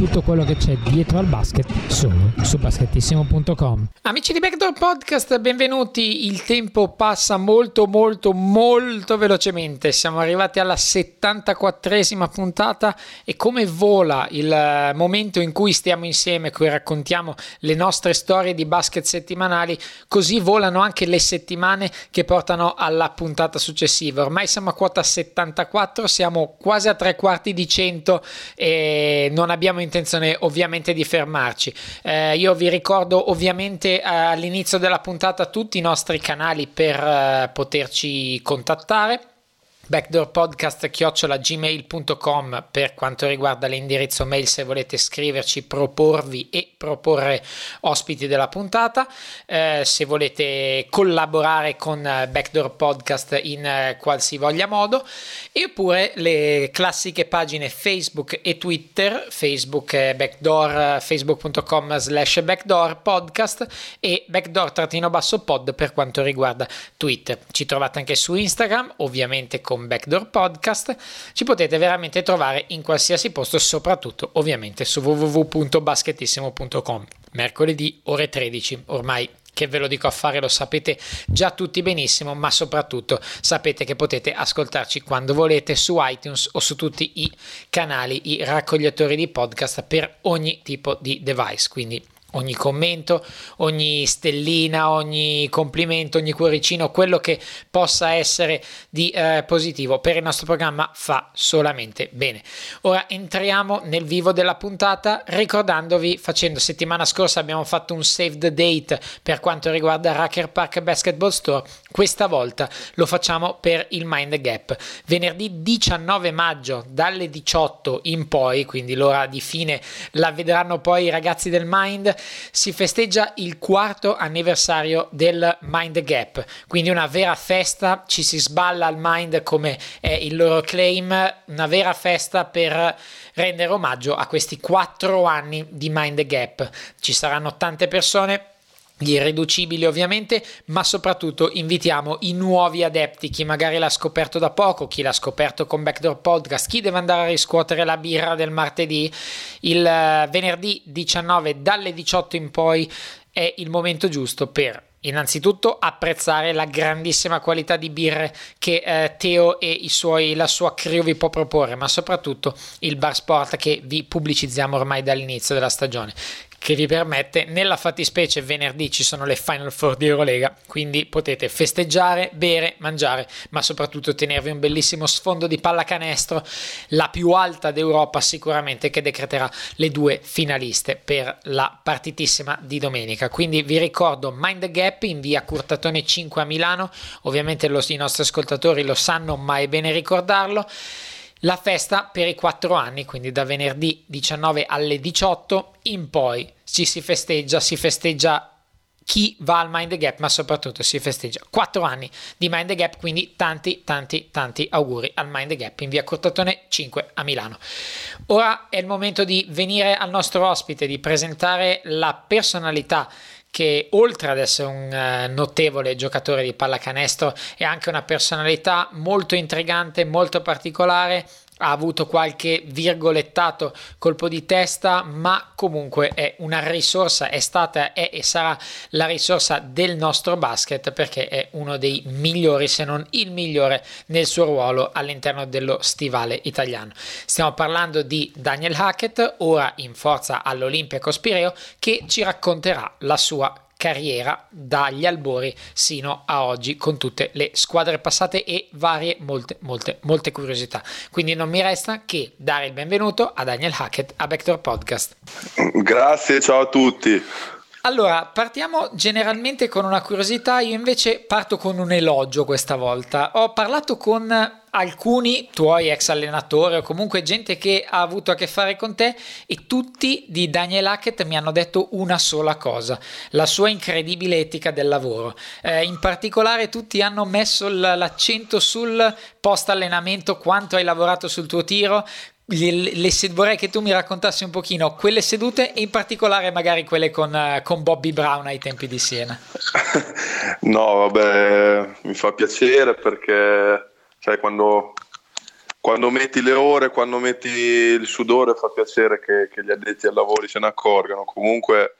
tutto quello che c'è dietro al basket solo su basketissimo.com. Amici di Backdoor Podcast, benvenuti. Il tempo passa molto molto molto velocemente. Siamo arrivati alla 74esima puntata e come vola il momento in cui stiamo insieme, cui raccontiamo le nostre storie di basket settimanali, così volano anche le settimane che portano alla puntata successiva. Ormai siamo a quota 74, siamo quasi a tre quarti di 100 e non abbiamo intenzione ovviamente di fermarci. Eh, io vi ricordo ovviamente eh, all'inizio della puntata tutti i nostri canali per eh, poterci contattare backdoorpodcast.gmail.com per quanto riguarda l'indirizzo mail se volete scriverci, proporvi e proporre ospiti della puntata, eh, se volete collaborare con Backdoor Podcast in qualsivoglia modo, eppure le classiche pagine Facebook e Twitter, Facebook backdoor, facebook.com slash backdoor podcast e backdoor-pod per quanto riguarda Twitter. Ci trovate anche su Instagram, ovviamente con con Backdoor Podcast, ci potete veramente trovare in qualsiasi posto, soprattutto ovviamente su www.basketissimo.com. Mercoledì ore 13, ormai che ve lo dico a fare lo sapete già tutti benissimo, ma soprattutto sapete che potete ascoltarci quando volete su iTunes o su tutti i canali, i raccogliatori di podcast per ogni tipo di device. Quindi ogni commento, ogni stellina, ogni complimento, ogni cuoricino, quello che possa essere di eh, positivo per il nostro programma fa solamente bene. Ora entriamo nel vivo della puntata ricordandovi, facendo settimana scorsa abbiamo fatto un save the date per quanto riguarda Racker Park Basketball Store, questa volta lo facciamo per il Mind Gap. Venerdì 19 maggio dalle 18 in poi, quindi l'ora di fine la vedranno poi i ragazzi del Mind si festeggia il quarto anniversario del Mind Gap, quindi una vera festa, ci si sballa al Mind come è il loro claim, una vera festa per rendere omaggio a questi quattro anni di Mind Gap. Ci saranno tante persone gli irriducibili ovviamente, ma soprattutto invitiamo i nuovi adepti, chi magari l'ha scoperto da poco, chi l'ha scoperto con Backdoor Podcast, chi deve andare a riscuotere la birra del martedì, il eh, venerdì 19 dalle 18 in poi è il momento giusto per Innanzitutto apprezzare la grandissima qualità di birre che eh, Teo e suoi, la sua crew vi può proporre, ma soprattutto il bar sport che vi pubblicizziamo ormai dall'inizio della stagione che vi permette, nella fattispecie venerdì ci sono le Final Four di Eurolega, quindi potete festeggiare, bere, mangiare, ma soprattutto tenervi un bellissimo sfondo di pallacanestro, la più alta d'Europa sicuramente che decreterà le due finaliste per la partitissima di domenica. Quindi vi ricordo Mind the Gap in via Curtatone 5 a Milano, ovviamente lo, i nostri ascoltatori lo sanno, ma è bene ricordarlo la festa per i quattro anni, quindi da venerdì 19 alle 18 in poi ci si festeggia, si festeggia chi va al Mind the Gap, ma soprattutto si festeggia 4 anni di Mind the Gap, quindi tanti tanti tanti auguri al Mind the Gap in via Cortatone 5 a Milano. Ora è il momento di venire al nostro ospite, di presentare la personalità che oltre ad essere un uh, notevole giocatore di pallacanestro è anche una personalità molto intrigante, molto particolare ha avuto qualche virgolettato colpo di testa, ma comunque è una risorsa, è stata è e sarà la risorsa del nostro basket perché è uno dei migliori, se non il migliore nel suo ruolo all'interno dello stivale italiano. Stiamo parlando di Daniel Hackett, ora in forza all'Olimpia Cospireo, che ci racconterà la sua carriera dagli albori sino a oggi con tutte le squadre passate e varie molte molte molte curiosità. Quindi non mi resta che dare il benvenuto a Daniel Hackett a Vector Podcast. Grazie ciao a tutti allora, partiamo generalmente con una curiosità, io invece parto con un elogio questa volta. Ho parlato con alcuni tuoi ex allenatori o comunque gente che ha avuto a che fare con te e tutti di Daniel Hackett mi hanno detto una sola cosa, la sua incredibile etica del lavoro. Eh, in particolare tutti hanno messo l'accento sul post allenamento, quanto hai lavorato sul tuo tiro, le, vorrei che tu mi raccontassi un pochino quelle sedute e in particolare magari quelle con, uh, con Bobby Brown ai tempi di Siena. no, vabbè, mi fa piacere perché sai, quando, quando, metti le ore, quando metti il sudore, fa piacere che, che gli addetti ai lavori se ne accorgano. Comunque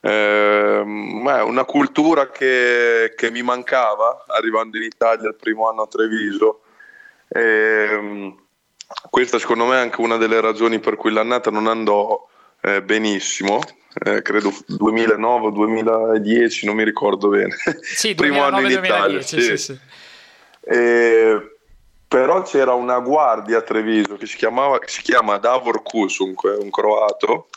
eh, è una cultura che, che, mi mancava arrivando in Italia il primo anno a Treviso. E, ehm, questa secondo me è anche una delle ragioni per cui l'annata non andò eh, benissimo, eh, credo 2009 o 2010, non mi ricordo bene. Sì, Primo 2009, anno in 2010, Italia. Sì. Sì, sì. E, però c'era una guardia a Treviso che si, chiamava, si chiama Davor Kusunk, un croato,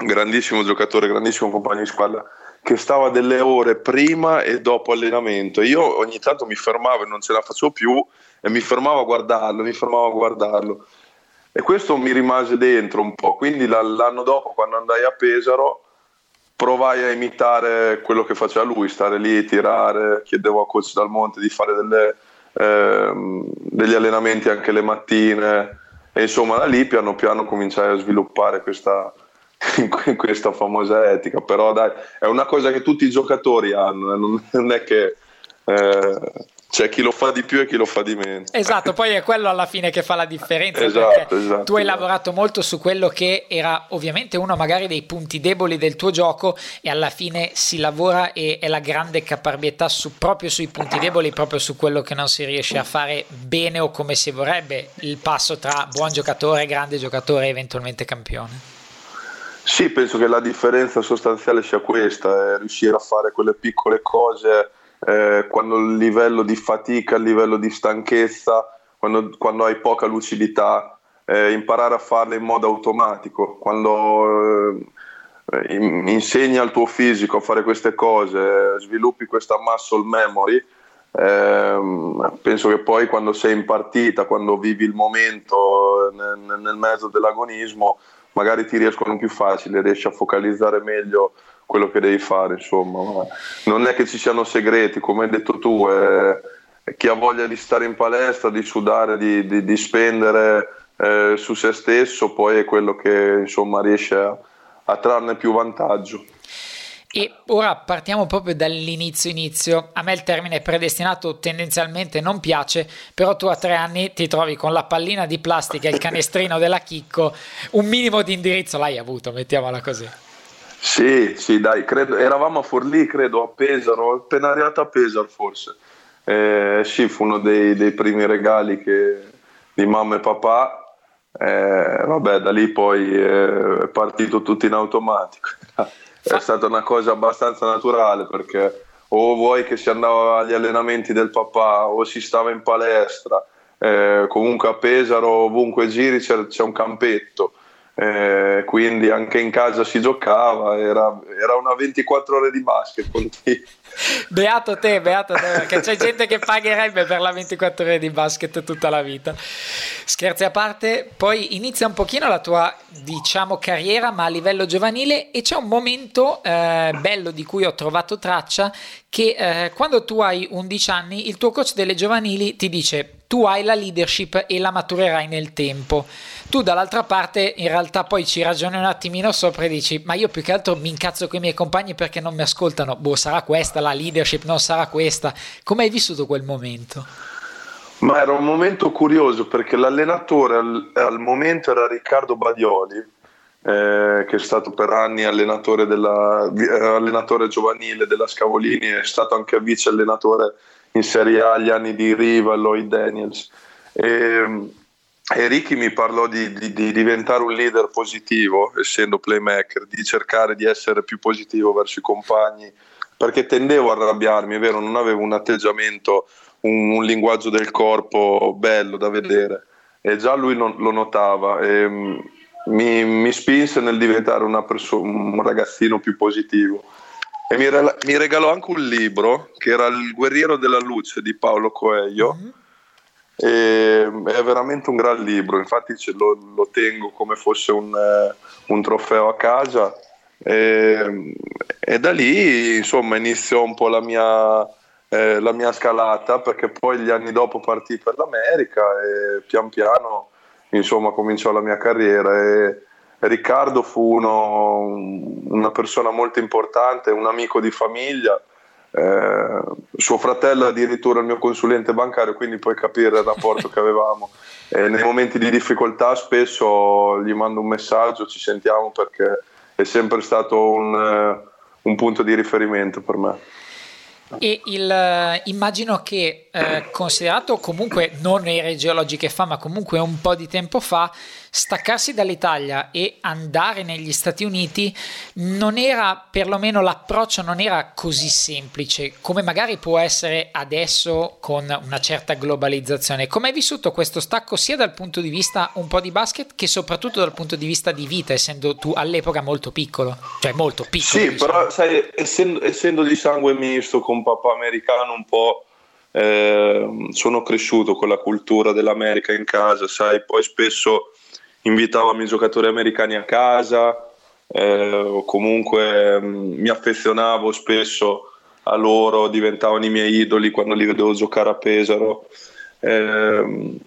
un grandissimo giocatore, grandissimo compagno di squadra, che stava delle ore prima e dopo allenamento. Io ogni tanto mi fermavo e non ce la facevo più e mi fermavo a guardarlo, mi fermavo a guardarlo. E questo mi rimase dentro un po'. Quindi l'anno dopo, quando andai a Pesaro, provai a imitare quello che faceva lui, stare lì, tirare, chiedevo a coach Dal Monte di fare delle, ehm, degli allenamenti anche le mattine. E insomma, da lì piano piano cominciai a sviluppare questa, questa famosa etica. Però dai, è una cosa che tutti i giocatori hanno, eh? non è che eh, c'è chi lo fa di più e chi lo fa di meno. Esatto, poi è quello alla fine che fa la differenza. esatto, esatto, tu hai lavorato molto su quello che era ovviamente uno magari dei punti deboli del tuo gioco e alla fine si lavora e è la grande caparbietà su, proprio sui punti deboli, proprio su quello che non si riesce a fare bene o come si vorrebbe, il passo tra buon giocatore, grande giocatore e eventualmente campione. Sì, penso che la differenza sostanziale sia questa, è riuscire a fare quelle piccole cose eh, quando il livello di fatica, il livello di stanchezza, quando, quando hai poca lucidità, eh, imparare a farle in modo automatico, quando eh, insegni al tuo fisico a fare queste cose, sviluppi questa muscle memory, ehm, penso che poi quando sei in partita, quando vivi il momento nel, nel mezzo dell'agonismo, magari ti riescono più facile, riesci a focalizzare meglio quello che devi fare, insomma. Non è che ci siano segreti, come hai detto tu, è chi ha voglia di stare in palestra, di sudare, di, di, di spendere eh, su se stesso, poi è quello che insomma riesce a, a trarne più vantaggio. E ora partiamo proprio dall'inizio inizio. A me il termine predestinato tendenzialmente non piace, però tu a tre anni ti trovi con la pallina di plastica e il canestrino della Chicco, un minimo di indirizzo l'hai avuto, mettiamola così. Sì, sì, dai, credo, eravamo a Forlì, credo, a Pesaro, appena arrivato a Pesaro forse. Eh, sì, fu uno dei, dei primi regali che, di mamma e papà. Eh, vabbè, da lì poi è partito tutto in automatico. è stata una cosa abbastanza naturale perché o vuoi che si andava agli allenamenti del papà o si stava in palestra. Eh, comunque a Pesaro, ovunque giri, c'è, c'è un campetto eh, quindi anche in casa si giocava, era, era una 24 ore di basket. Beato te, beato te, perché c'è gente che pagherebbe per la 24 ore di basket tutta la vita. Scherzi a parte, poi inizia un pochino la tua, diciamo, carriera, ma a livello giovanile e c'è un momento eh, bello di cui ho trovato traccia che eh, quando tu hai 11 anni il tuo coach delle giovanili ti dice tu hai la leadership e la maturerai nel tempo. Tu dall'altra parte in realtà poi ci ragioni un attimino sopra e dici ma io più che altro mi incazzo con i miei compagni perché non mi ascoltano. Boh, sarà questa la leadership, non sarà questa. Come hai vissuto quel momento? Ma era un momento curioso perché l'allenatore al, al momento era Riccardo Badioli, eh, che è stato per anni allenatore, della, eh, allenatore giovanile della Scavolini, è stato anche vice allenatore in Serie A agli anni di Riva, Lloyd Daniels. E, e Ricky mi parlò di, di, di, diventare un leader positivo, essendo playmaker, di cercare di essere più positivo verso i compagni, perché tendevo a arrabbiarmi, è vero, non avevo un atteggiamento, un, un linguaggio del corpo bello da vedere e già lui lo, lo notava e mm, mi, mi, spinse nel diventare perso- un ragazzino più positivo e mi, re- mi, regalò anche un libro che era Il guerriero della luce di Paolo Coelho. Mm-hmm. E, è veramente un gran libro, infatti lo, lo tengo come fosse un, eh, un trofeo a casa. E, e, da lì insomma iniziò un po' la mia, eh, la mia scalata perché poi gli anni dopo partì per l'America e pian piano insomma cominciò la mia carriera e Riccardo fu uno, una persona molto importante, un amico di famiglia. Eh, suo fratello addirittura il mio consulente bancario, quindi puoi capire il rapporto che avevamo. E nei momenti di difficoltà spesso gli mando un messaggio, ci sentiamo perché è sempre stato un, eh, un punto di riferimento per me. E il, eh, immagino che, eh, considerato comunque non le ere geologiche che fa, ma comunque un po' di tempo fa, staccarsi dall'Italia e andare negli Stati Uniti non era, perlomeno l'approccio non era così semplice come magari può essere adesso con una certa globalizzazione. Come hai vissuto questo stacco sia dal punto di vista un po' di basket che soprattutto dal punto di vista di vita, essendo tu all'epoca molto piccolo, cioè molto piccolo? Sì, diciamo. però sai, essendo, essendo di sangue misto con papà americano un po'... Eh, sono cresciuto con la cultura dell'America in casa, sai, poi spesso invitavamo i giocatori americani a casa eh, o comunque mh, mm, mi affezionavo spesso a loro, diventavano i miei idoli quando li vedevo giocare a Pesaro. Eh,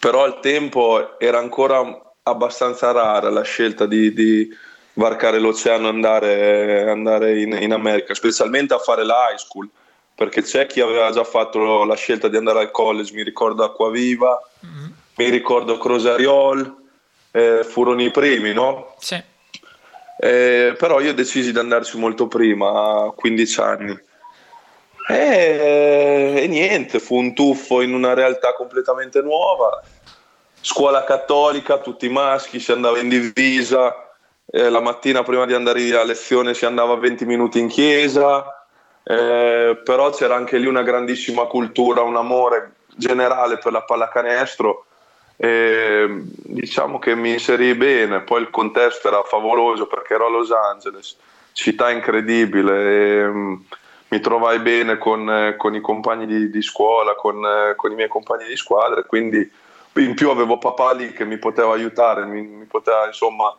però al tempo era ancora abbastanza rara la scelta di, di varcare l'oceano e andare, andare in, in, America, specialmente a fare la high school, perché c'è chi aveva già fatto la scelta di andare al college, mi ricordo Acquaviva, mm-hmm. mi ricordo Crosariol, eh, furono i primi, no? Sì. Eh, però io decisi di andarci molto prima, a 15 anni. E, e, niente, fu un tuffo in una realtà completamente nuova. Scuola cattolica, tutti maschi, si andava in divisa. Eh, la mattina prima di andare a lezione si andava 20 minuti in chiesa. Eh, però c'era anche lì una grandissima cultura, un amore generale per la pallacanestro e diciamo che mi inserì bene, poi il contesto era favoloso perché ero a Los Angeles, città incredibile, e, um, mi trovai bene con, con i compagni di, di scuola, con, con, i miei compagni di squadra, quindi in più avevo papà lì che mi poteva aiutare, mi, mi poteva, insomma,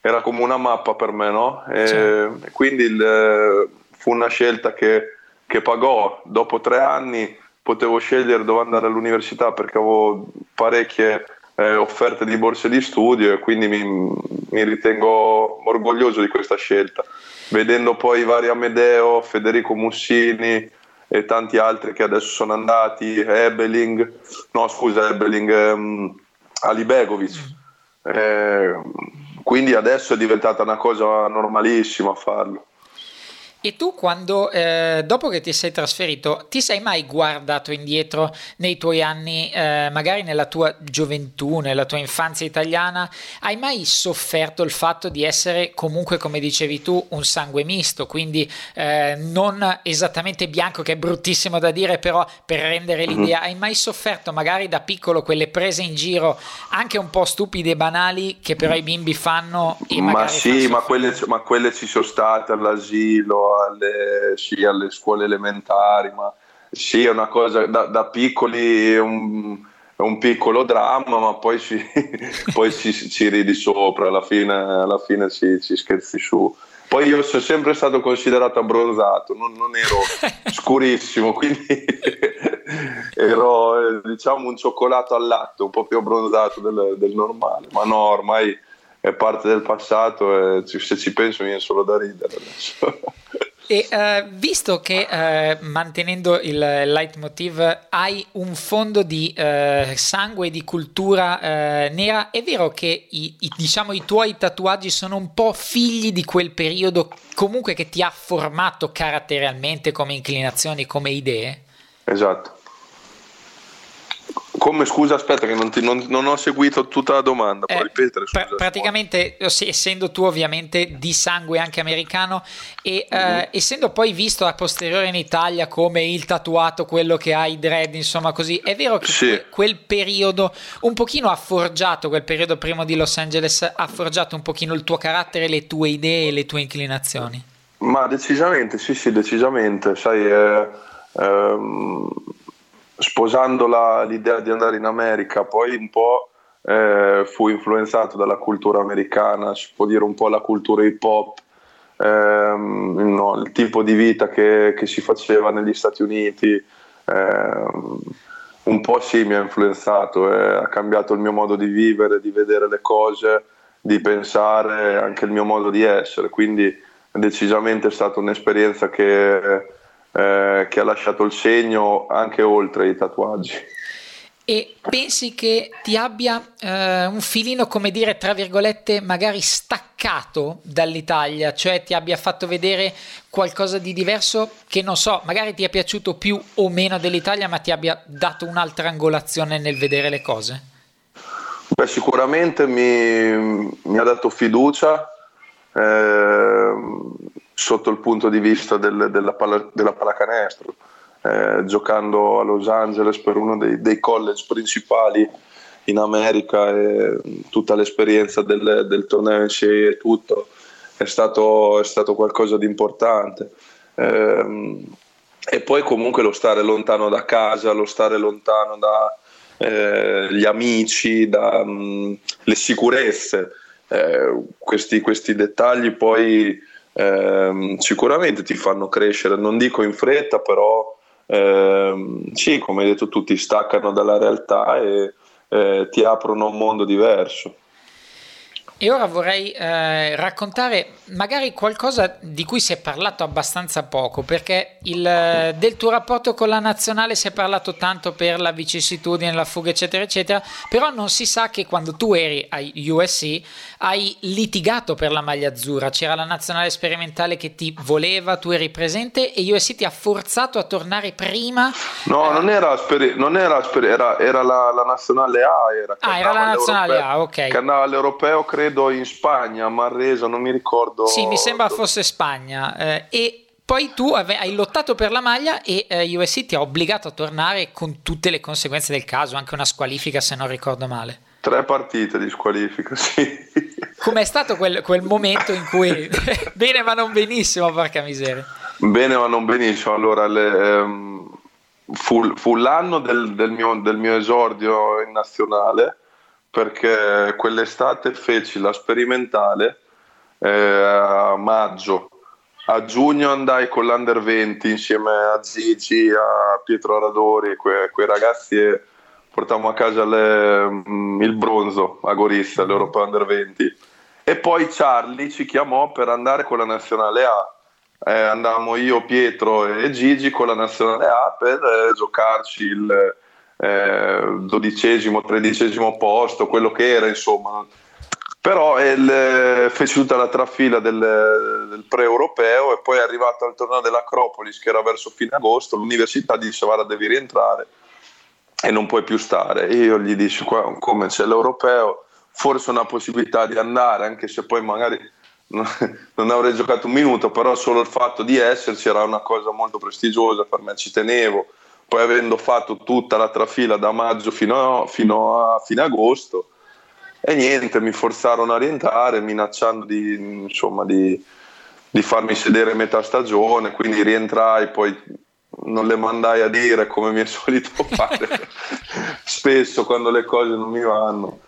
era come una mappa per me, no? E, sì. quindi il, fu una scelta che, che pagò. Dopo tre anni potevo scegliere dove andare all'università perché avevo parecchie eh, offerte di borse di studio e quindi mi, mi, ritengo orgoglioso di questa scelta. Vedendo poi vari Amedeo, Federico Mussini e tanti altri che adesso sono andati, Ebeling, no scusa Ebeling, ehm, Ali Begovic. Eh, quindi adesso è diventata una cosa normalissima farlo. E tu quando, eh, dopo che ti sei trasferito, ti sei mai guardato indietro nei tuoi anni, eh, magari nella tua gioventù, nella tua infanzia italiana, hai mai sofferto il fatto di essere comunque, come dicevi tu, un sangue misto, quindi eh, non esattamente bianco, che è bruttissimo da dire, però per rendere mhm. l'idea, hai mai sofferto magari da piccolo quelle prese in giro, anche un po' stupide e banali, che però i bimbi fanno? Ma sì, ma quelle, ma quelle ci sono state all'asilo alle, sì, alle scuole elementari, ma sì, è una cosa da, da piccoli è un, è un, piccolo dramma, ma poi, ci, poi ci, ci, ridi sopra, alla fine, alla fine ci, ci, scherzi su. Poi io sono sempre stato considerato abbronzato, non, non ero scurissimo, quindi ero diciamo un cioccolato al latte, un po' più abbronzato del, del normale, ma no, ormai è parte del passato e se ci penso viene solo da ridere adesso. E uh, visto che uh, mantenendo il leitmotiv hai un fondo di uh, sangue e di cultura nera, è vero che i, i, diciamo, i tuoi tatuaggi sono un po' figli di quel periodo comunque che ti ha formato caratterialmente come inclinazioni, come idee? Esatto. Come scusa, aspetta, che non, ti, non, non, ho seguito tutta la domanda. Puoi eh, ripetere? Scusa, pr- praticamente, essendo tu ovviamente di sangue anche americano e mm-hmm. eh, essendo poi visto a posteriore in Italia come il tatuato, quello che ha i dread, insomma, così, è vero che sì. que- quel periodo un pochino ha forgiato, quel periodo prima di Los Angeles, ha forgiato un pochino il tuo carattere, le tue idee e le tue inclinazioni? Ma decisamente, sì, sì, decisamente. Sai, eh, ehm sposando la, l'idea di andare in America, poi un po' eh, fu influenzato dalla cultura americana, si può dire un po' la cultura hip hop, ehm, no, il tipo di vita che, che, si faceva negli Stati Uniti, ehm, un po' sì mi ha influenzato, eh, ha cambiato il mio modo di vivere, di vedere le cose, di pensare, anche il mio modo di essere, quindi decisamente è stata un'esperienza che, eh, che ha lasciato il segno anche oltre i tatuaggi e pensi che ti abbia eh, un filino, come dire, tra virgolette, magari staccato dall'Italia, cioè ti abbia fatto vedere qualcosa di diverso che non so, magari ti è piaciuto più o meno dell'Italia, ma ti abbia dato un'altra angolazione nel vedere le cose? Beh, sicuramente mi, mi ha dato fiducia eh, sotto il punto di vista del, della, palla, della pallacanestro eh, giocando a Los Angeles per uno dei, dei, college principali in America e tutta l'esperienza del, del torneo sé e tutto è stato, è stato qualcosa di importante. Eh, e poi comunque lo stare lontano da casa, lo stare lontano dagli eh, amici, mm, sicurezze, eh, questi, questi, dettagli poi eh, sicuramente ti fanno crescere, non dico in fretta, però eh, sì, come hai detto tu, ti staccano dalla realtà e eh, ti aprono un mondo diverso. E ora vorrei eh, raccontare magari qualcosa di cui si è parlato abbastanza poco, perché il, del tuo rapporto con la nazionale si è parlato tanto per la vicissitudine, la fuga, eccetera, eccetera, però non si sa che quando tu eri ai USC hai litigato per la maglia azzurra, c'era la nazionale sperimentale che ti voleva, tu eri presente e USC ti ha forzato a tornare prima. No, eh, non era, speri- non era, speri- era, era la, la, nazionale A. Era, ah, era la nazionale A, ok. Che andava all'europeo, credo in Spagna, Marresa, non mi ricordo. Sì, mi sembra fosse Spagna. Eh, e poi tu hai lottato per la maglia e eh, USC ti ha obbligato a tornare con tutte le conseguenze del caso, anche una squalifica se non ricordo male. Tre partite di squalifica, sì. Com'è stato quel, quel momento in cui bene ma non benissimo, porca miseria? Bene ma non benissimo, allora le, um, fu, fu, l'anno del, del, mio, del mio esordio in nazionale perché quell'estate feci la sperimentale eh, a maggio. A giugno andai con l'Under 20 insieme a Gigi, a Pietro Radori, que, quei ragazzi e portammo a casa le, mm, il bronzo a Gorissa, l'Europa Under 20. E poi Charlie ci chiamò per andare con la nazionale A. Eh, andammo io, Pietro e Gigi con la nazionale A per eh, giocarci il, eh, dodicesimo, tredicesimo posto, quello che era, insomma. Però il, fece tutta la trafila del, del pre-europeo e poi è arrivato al torneo dell'Acropolis che era verso fine agosto, l'università disse guarda devi rientrare e non puoi più stare. Io gli dissi qua come c'è l'europeo, forse una possibilità di andare, anche se poi magari non avrei giocato un minuto, però solo il fatto di esserci era una cosa molto prestigiosa, per me ci tenevo poi avendo fatto tutta la trafila da maggio fino a, fino a fine agosto e niente, mi forzarono a rientrare minacciando di, insomma, di, di farmi sedere metà stagione, quindi rientrai, poi non le mandai a dire come mi è solito fare. Spesso quando le cose non mi vanno.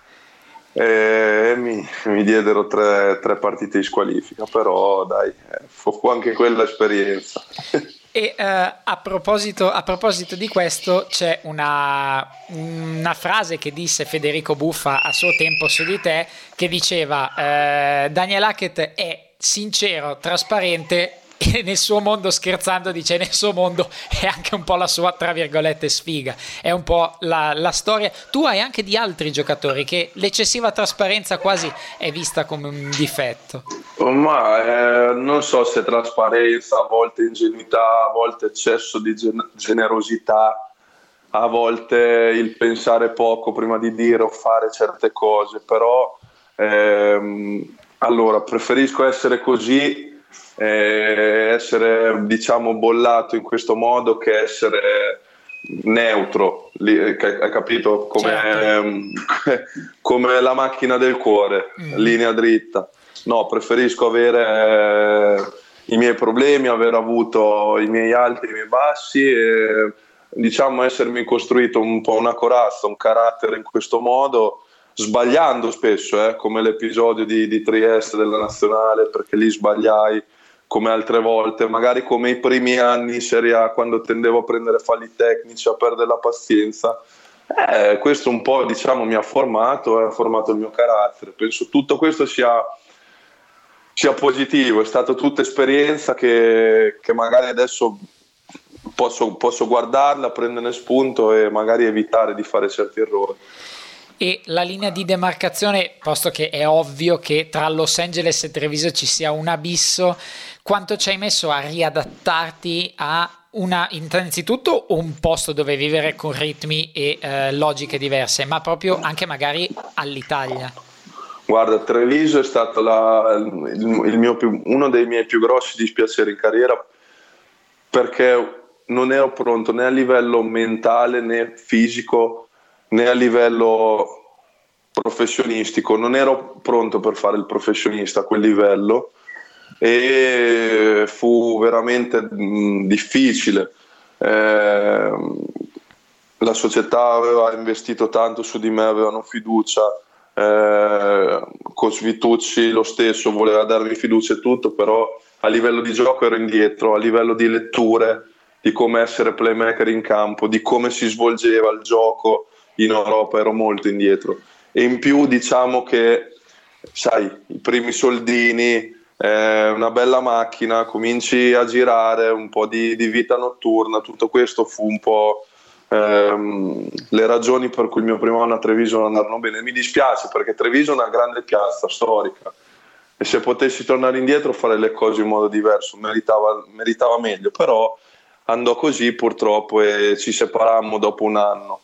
E mi, mi diedero tre, tre, partite di squalifica però dai fu anche quella esperienza. E uh, a, proposito, a, proposito, di questo c'è una, una, frase che disse Federico Buffa a suo tempo su di te che diceva uh, Daniel Hackett è sincero, trasparente e nel suo mondo scherzando dice nel suo mondo è anche un po' la sua tra virgolette sfiga. È un po' la, la storia. Tu hai anche di altri giocatori che l'eccessiva trasparenza quasi è vista come un difetto. Ma eh, non so se trasparenza a volte ingenuità a volte eccesso di gen- generosità a volte il pensare poco prima di dire o fare certe cose però ehm, allora preferisco essere così eh, essere diciamo bollato in questo modo che essere neutro, hai capito? Come, certo. come, la macchina del cuore, mm. linea dritta. No, preferisco avere eh, i miei problemi, aver avuto i miei alti e i miei bassi e diciamo essermi costruito un po' una corazza, un carattere in questo modo, sbagliando spesso, eh, come l'episodio di, di Trieste della nazionale, perché lì sbagliai come altre volte, magari come i primi anni in Serie A quando tendevo a prendere falli tecnici, a perdere la pazienza, Eh, questo un po' diciamo mi ha formato, ha formato il mio carattere. Penso tutto questo sia, sia positivo, è stata tutta esperienza che, che magari adesso posso, posso guardarla, prenderne spunto e magari evitare di fare certi errori. E la linea di demarcazione, posto che è ovvio che tra Los Angeles e Treviso ci sia un abisso, quanto ci hai messo a riadattarti a una, innanzitutto un posto dove vivere con ritmi e eh, logiche diverse, ma proprio anche magari all'Italia? Guarda, Treviso è stato la, il, il più, uno dei miei più grossi dispiaceri in carriera perché non ero pronto né a livello mentale né fisico né a livello professionistico, non ero pronto per fare il professionista a quel livello e fu veramente mh, difficile. Eh, la società aveva investito tanto su di me, avevano fiducia. Eh, con Svitucci lo stesso voleva darmi fiducia e tutto, però a livello di gioco ero indietro, a livello di letture, di come essere playmaker in campo, di come si svolgeva il gioco in Europa ero molto indietro. E in più diciamo che, sai, i primi soldini, eh, una bella macchina, cominci a girare, un po' di, di vita notturna, tutto questo fu un po' ehm, le ragioni per cui il mio primo anno a Treviso non andarono bene. Mi dispiace perché Treviso è una grande piazza storica e se potessi tornare indietro fare le cose in modo diverso meritava, meritava meglio, però andò così purtroppo e ci separammo dopo un anno.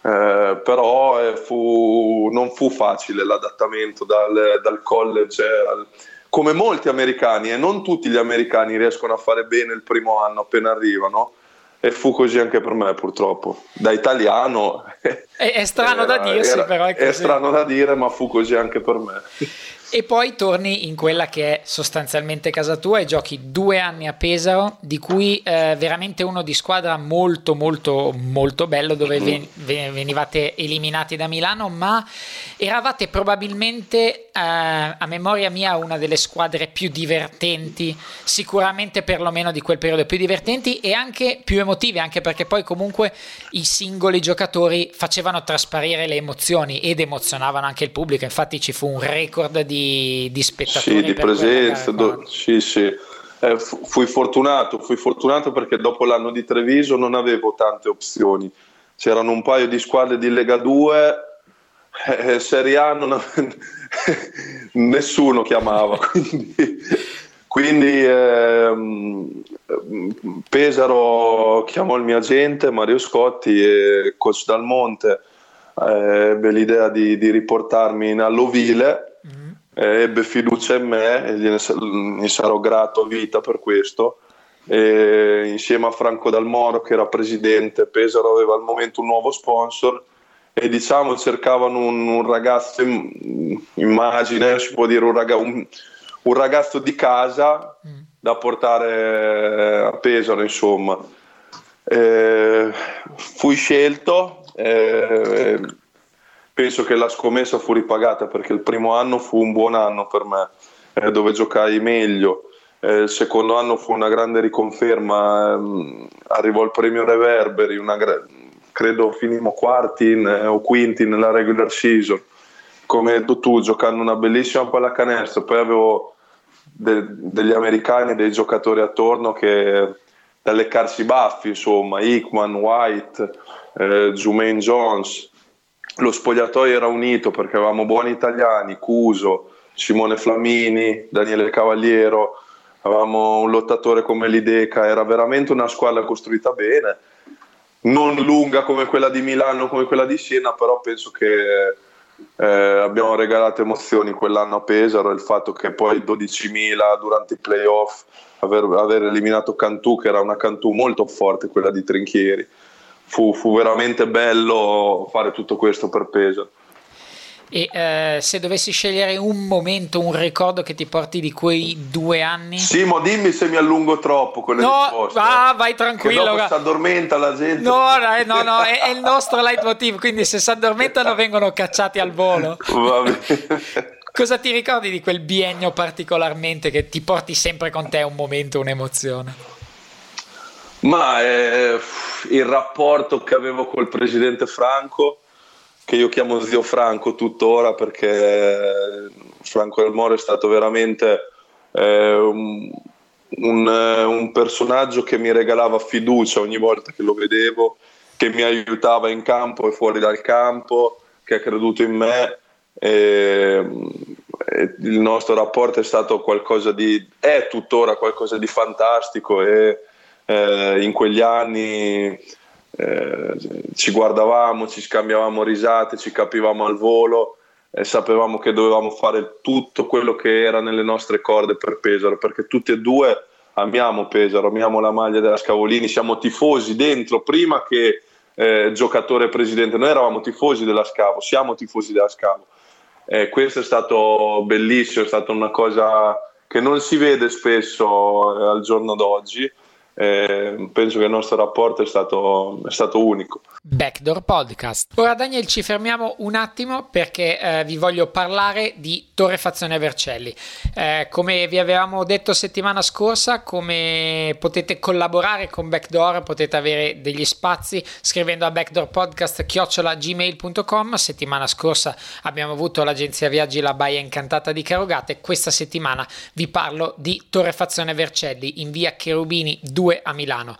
Eh, però eh, fu, non fu facile l'adattamento dal, dal college al, come molti americani e non tutti gli americani riescono a fare bene il primo anno appena arrivano e fu così anche per me purtroppo. Da italiano è, è strano era, da dirsi era, però è, è strano da dire ma fu così anche per me e poi torni in quella che è sostanzialmente casa tua e giochi due anni a Pesaro, di cui eh, veramente uno di squadra molto molto molto bello dove ven- venivate eliminati da Milano, ma eravate probabilmente eh, a memoria mia una delle squadre più divertenti, sicuramente perlomeno di quel periodo più divertenti e anche più emotive, anche perché poi comunque i singoli giocatori facevano trasparire le emozioni ed emozionavano anche il pubblico, infatti ci fu un record di di, spettatori. Sì, di presenza, do, sì, sì. Eh, fui fortunato, fui fortunato perché dopo l'anno di Treviso non avevo tante opzioni. C'erano un paio di squadre di Lega 2, eh, Serie A non nessuno chiamava, quindi, quindi ehm, Pesaro chiamò il mio agente Mario Scotti e coach Dalmonte eh, ebbe l'idea di, di riportarmi in Allovile eh, ebbe fiducia in me e gli sarò grato a vita per questo. E insieme a Franco Dalmoro che era presidente, Pesaro aveva al momento un nuovo sponsor e diciamo cercavano un, un ragazzo, immagine, si può dire un, raga, un, un ragazzo di casa mm. da portare a Pesaro insomma. Eh, fui scelto, eh, penso che la scommessa fu ripagata perché il primo anno fu un buon anno per me, eh, dove giocai meglio. Eh, il secondo anno fu una grande riconferma, ehm, arrivò il premio Reverberi, gra- credo finimmo quarti in, eh, o quinti nella regular season. Come hai detto tu, giocando una bellissima pallacanestro, poi avevo de- degli americani, dei giocatori attorno che da leccarsi i baffi, insomma, Hickman, White, eh, Jumaine Jones, lo spogliatoio era unito perché avevamo buoni italiani, Cuso, Simone Flamini, Daniele Cavaliero, avevamo un lottatore come Lideca, era veramente una squadra costruita bene, non lunga come quella di Milano, come quella di Siena, però penso che eh, abbiamo regalato emozioni quell'anno a Pesaro, il fatto che poi 12.000 durante i playoff, aver, aver eliminato Cantù, che era una Cantù molto forte, quella di Trinchieri fu, fu veramente bello fare tutto questo per Pesaro. E eh, se dovessi scegliere un momento, un ricordo che ti porti di quei due anni? Simo, dimmi se mi allungo troppo con le no, risposte. Ah, vai tranquillo. Dopo si addormenta la gente. No, no, no, è, è, il nostro leitmotiv, quindi se si addormentano vengono cacciati al volo. Cosa ti ricordi di quel biennio particolarmente che ti porti sempre con te un momento, un'emozione? Ma eh, il rapporto che avevo col presidente Franco, che io chiamo zio Franco tuttora perché Franco del Moro è stato veramente eh, un, un, un, personaggio che mi regalava fiducia ogni volta che lo vedevo, che mi aiutava in campo e fuori dal campo, che ha creduto in me. E, e il nostro rapporto è stato qualcosa di, è tuttora qualcosa di fantastico e eh, in quegli anni eh, ci guardavamo, ci scambiavamo risate, ci capivamo al volo e sapevamo che dovevamo fare tutto quello che era nelle nostre corde per Pesaro, perché tutti e due amiamo Pesaro, amiamo la maglia della Scavolini, siamo tifosi dentro prima che eh, giocatore e presidente, noi eravamo tifosi della Scavo, siamo tifosi della Scavo. Eh, questo è stato bellissimo, è stata una cosa che non si vede spesso eh, al giorno d'oggi eh, penso che il nostro rapporto è stato, è stato, unico. Backdoor Podcast. Ora Daniel ci fermiamo un attimo perché eh, vi voglio parlare di Torrefazione Vercelli. Eh, come vi avevamo detto settimana scorsa, come potete collaborare con Backdoor, potete avere degli spazi scrivendo a backdoorpodcast.gmail.com. Settimana scorsa abbiamo avuto l'agenzia viaggi La Baia Incantata di Carogate. Questa settimana vi parlo di Torrefazione Vercelli in via Cherubini 2 2 a Milano.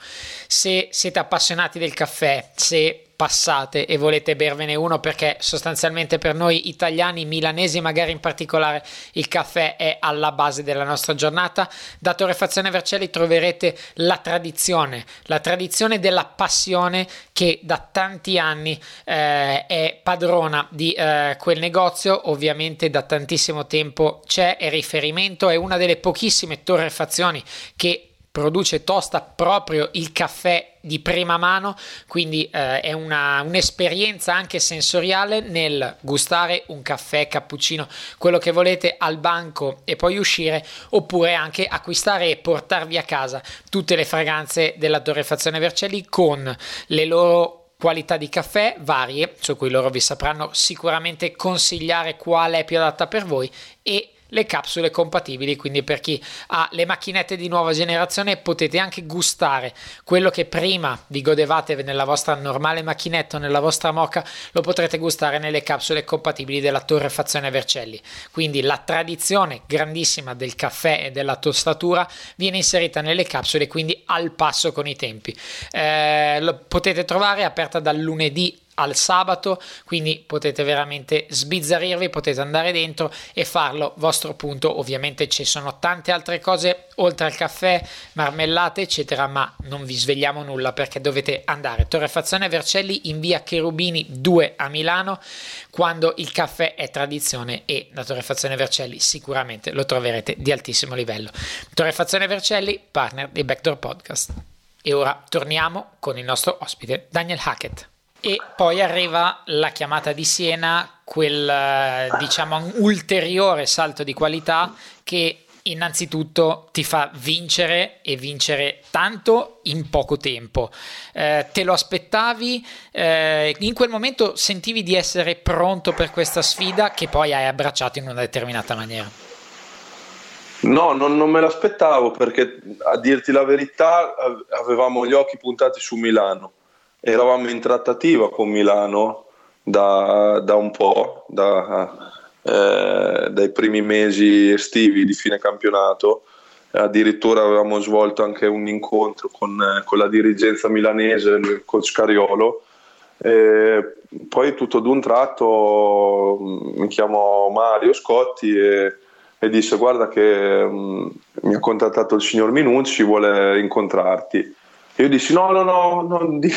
Se siete appassionati del caffè, se passate e volete bervene uno perché sostanzialmente per noi italiani, milanesi magari in particolare, il caffè è alla base della nostra giornata. Da Torrefazione Vercelli troverete la tradizione, la tradizione della passione che da tanti anni eh, è padrona di eh, quel negozio, ovviamente da tantissimo tempo c'è, è riferimento, è una delle pochissime torrefazioni che produce tosta proprio il caffè di prima mano, quindi eh, è una, un'esperienza anche sensoriale nel gustare un caffè, cappuccino, quello che volete al banco e poi uscire, oppure anche acquistare e portarvi a casa tutte le fragranze della torrefazione Vercelli con le loro qualità di caffè varie, su cui loro vi sapranno sicuramente consigliare qual è più adatta per voi e le capsule compatibili, quindi per chi ha le macchinette di nuova generazione potete anche gustare quello che prima vi godevate nella vostra normale macchinetta o nella vostra moca, lo potrete gustare nelle capsule compatibili della torrefazione Vercelli. Quindi la tradizione grandissima del caffè e della tostatura viene inserita nelle capsule, quindi al passo con i tempi. Eh, lo potete trovare aperta dal lunedì al sabato, quindi potete veramente sbizzarrirvi, potete andare dentro e farlo vostro punto. Ovviamente ci sono tante altre cose oltre al caffè, marmellate, eccetera, ma non vi svegliamo nulla perché dovete andare. Torrefazione Vercelli in via Cherubini 2 a Milano, quando il caffè è tradizione e la Torrefazione Vercelli sicuramente lo troverete di altissimo livello. Torrefazione Vercelli, partner di Backdoor Podcast. E ora torniamo con il nostro ospite Daniel Hackett. E poi arriva la chiamata di Siena, quel eh, diciamo ulteriore salto di qualità che innanzitutto ti fa vincere e vincere tanto in poco tempo. Eh, te lo aspettavi? Eh, in quel momento sentivi di essere pronto per questa sfida che poi hai abbracciato in una determinata maniera? No, non, non me l'aspettavo perché a dirti la verità avevamo gli occhi puntati su Milano eravamo in trattativa con Milano da, da un po', da, eh, dai primi mesi estivi di fine campionato. Addirittura avevamo svolto anche un incontro con, con la dirigenza milanese, il coach Cariolo. E poi tutto d'un tratto mi chiamò Mario Scotti e, e disse guarda che mh, mi ha contattato il signor Minucci, vuole incontrarti io dissi no, no, no, no di,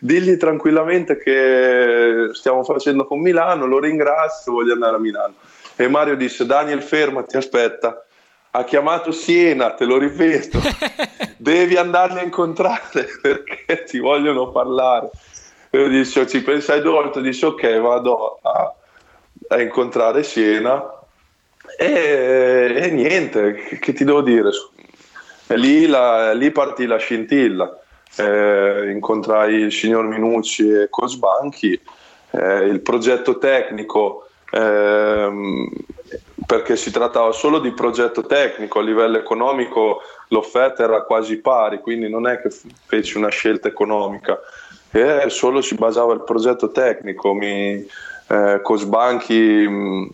digli tranquillamente che stiamo facendo con Milano, lo ringrazio, voglio andare a Milano. E Mario disse Daniel fermati, aspetta, ha chiamato Siena, te lo ripeto, devi andarli a incontrare perché ti vogliono parlare. E io dissi, oh, ci pensai due volte, dissi ok, vado a, a incontrare Siena e, e niente, che, che, ti devo dire? Lì, la, lì partì la scintilla eh, incontrai il signor Minucci e Cosbanchi, eh, il progetto tecnico ehm, perché si trattava solo di progetto tecnico, a livello economico l'offerta era quasi pari, quindi non è che feci una scelta economica, e solo si basava il progetto tecnico, mi, eh, Cosbanchi mh,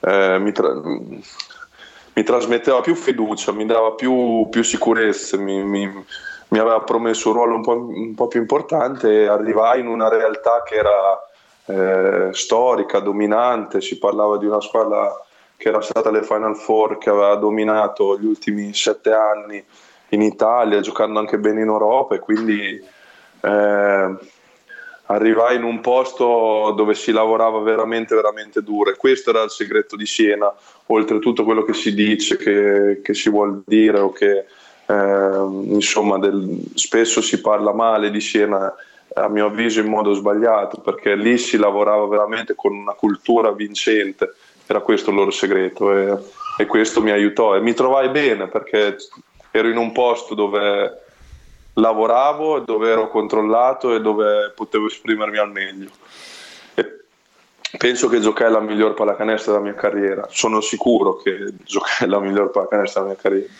eh, mi, tra- mi, trasmetteva più fiducia, mi dava più, più sicurezza, mi, mi, mi, aveva promesso un ruolo un po', un po', più importante e arrivai in una realtà che era eh, storica, dominante, si parlava di una squadra che era stata alle Final Four, che aveva dominato gli ultimi sette anni in Italia, giocando anche bene in Europa e quindi eh, arrivai in un posto dove si lavorava veramente veramente duro e questo era il segreto di Siena, oltre tutto quello che si dice, che, che si vuol dire o che eh, insomma del, spesso si parla male di Siena a mio avviso in modo sbagliato perché lì si lavorava veramente con una cultura vincente era questo il loro segreto e, e questo mi aiutò e mi trovai bene perché ero in un posto dove lavoravo, dove ero controllato e dove potevo esprimermi al meglio. Penso che giocai la miglior pallacanestro della mia carriera, sono sicuro che giocai la miglior pallacanestro della mia carriera.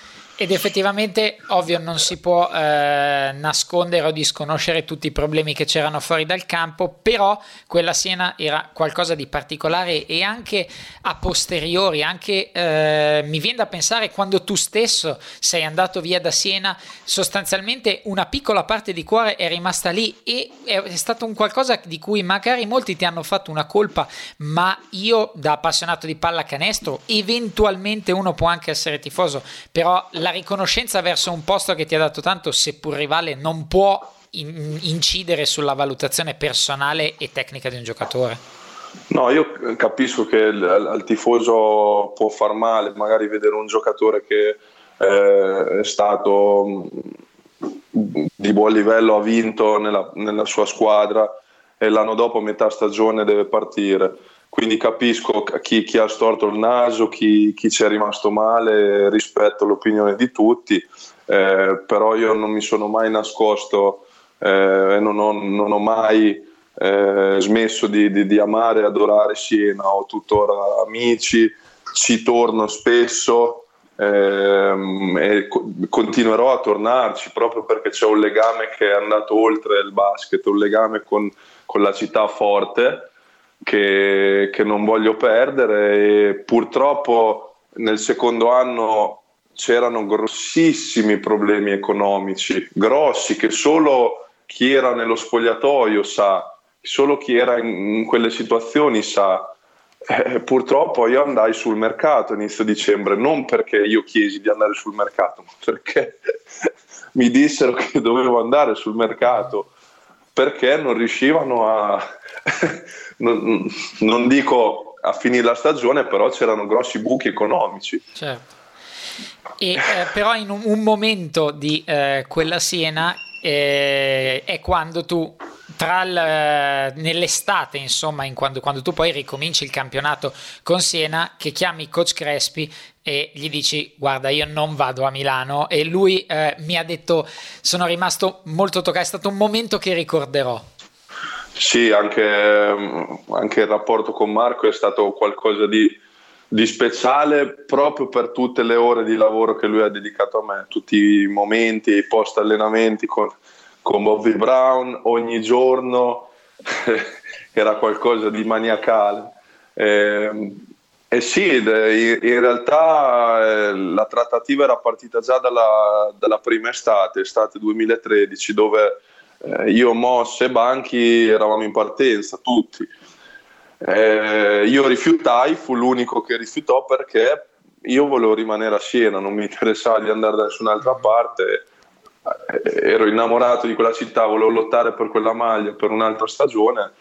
Ed effettivamente, ovvio, non si può eh, nascondere o disconoscere tutti i problemi che c'erano fuori dal campo, però quella Siena era qualcosa di particolare e anche a posteriori, anche eh, mi viene da pensare quando tu stesso sei andato via da Siena, sostanzialmente una piccola parte di cuore è rimasta lì e è stato un qualcosa di cui magari molti ti hanno fatto una colpa, ma io da appassionato di pallacanestro, eventualmente uno può anche essere tifoso, però la riconoscenza verso un posto che ti ha dato tanto, seppur rivale, non può in- incidere sulla valutazione personale e tecnica di un giocatore. No, io capisco che al tifoso può far male magari vedere un giocatore che eh, è stato di buon livello, ha vinto nella, nella sua squadra e l'anno dopo metà stagione deve partire quindi capisco chi, chi, ha storto il naso, chi, chi ci è rimasto male, rispetto l'opinione di tutti, eh, però io non mi sono mai nascosto e eh, non, non, ho mai eh, smesso di, di, di, amare e adorare Siena, ho tuttora amici, ci torno spesso ehm, e continuerò a tornarci proprio perché c'è un legame che è andato oltre il basket, un legame con, con la città forte che, che non voglio perdere e purtroppo nel secondo anno c'erano grossissimi problemi economici, grossi, che solo chi era nello spogliatoio sa, solo chi era in, quelle situazioni sa. Eh, purtroppo io andai sul mercato inizio dicembre, non perché io chiesi di andare sul mercato, ma perché mi dissero che dovevo andare sul mercato, perché non riuscivano a, non, non, dico a finire la stagione, però c'erano grossi buchi economici. Certo. E, eh, però in un, un momento di eh, quella Siena eh, è quando tu tra il, nell'estate insomma in quando, quando, tu poi ricominci il campionato con Siena che chiami coach Crespi e gli dici guarda io non vado a Milano. E lui eh, mi ha detto sono rimasto molto toccato è stato un momento che ricorderò. Sì, anche, anche, il rapporto con Marco è stato qualcosa di, di, speciale proprio per tutte le ore di lavoro che lui ha dedicato a me, tutti i momenti, i post allenamenti con, con Bobby Brown, ogni giorno era qualcosa di maniacale. E, ehm, e sì, in realtà eh, la trattativa era partita già dalla, dalla prima estate, estate 2013, dove eh, io, Moss e Banchi eravamo in partenza, tutti. Eh, io rifiutai, fu l'unico che rifiutò perché io volevo rimanere a Siena, non mi interessava di andare da nessun'altra parte. Eh, ero innamorato di quella città, volevo lottare per quella maglia per un'altra stagione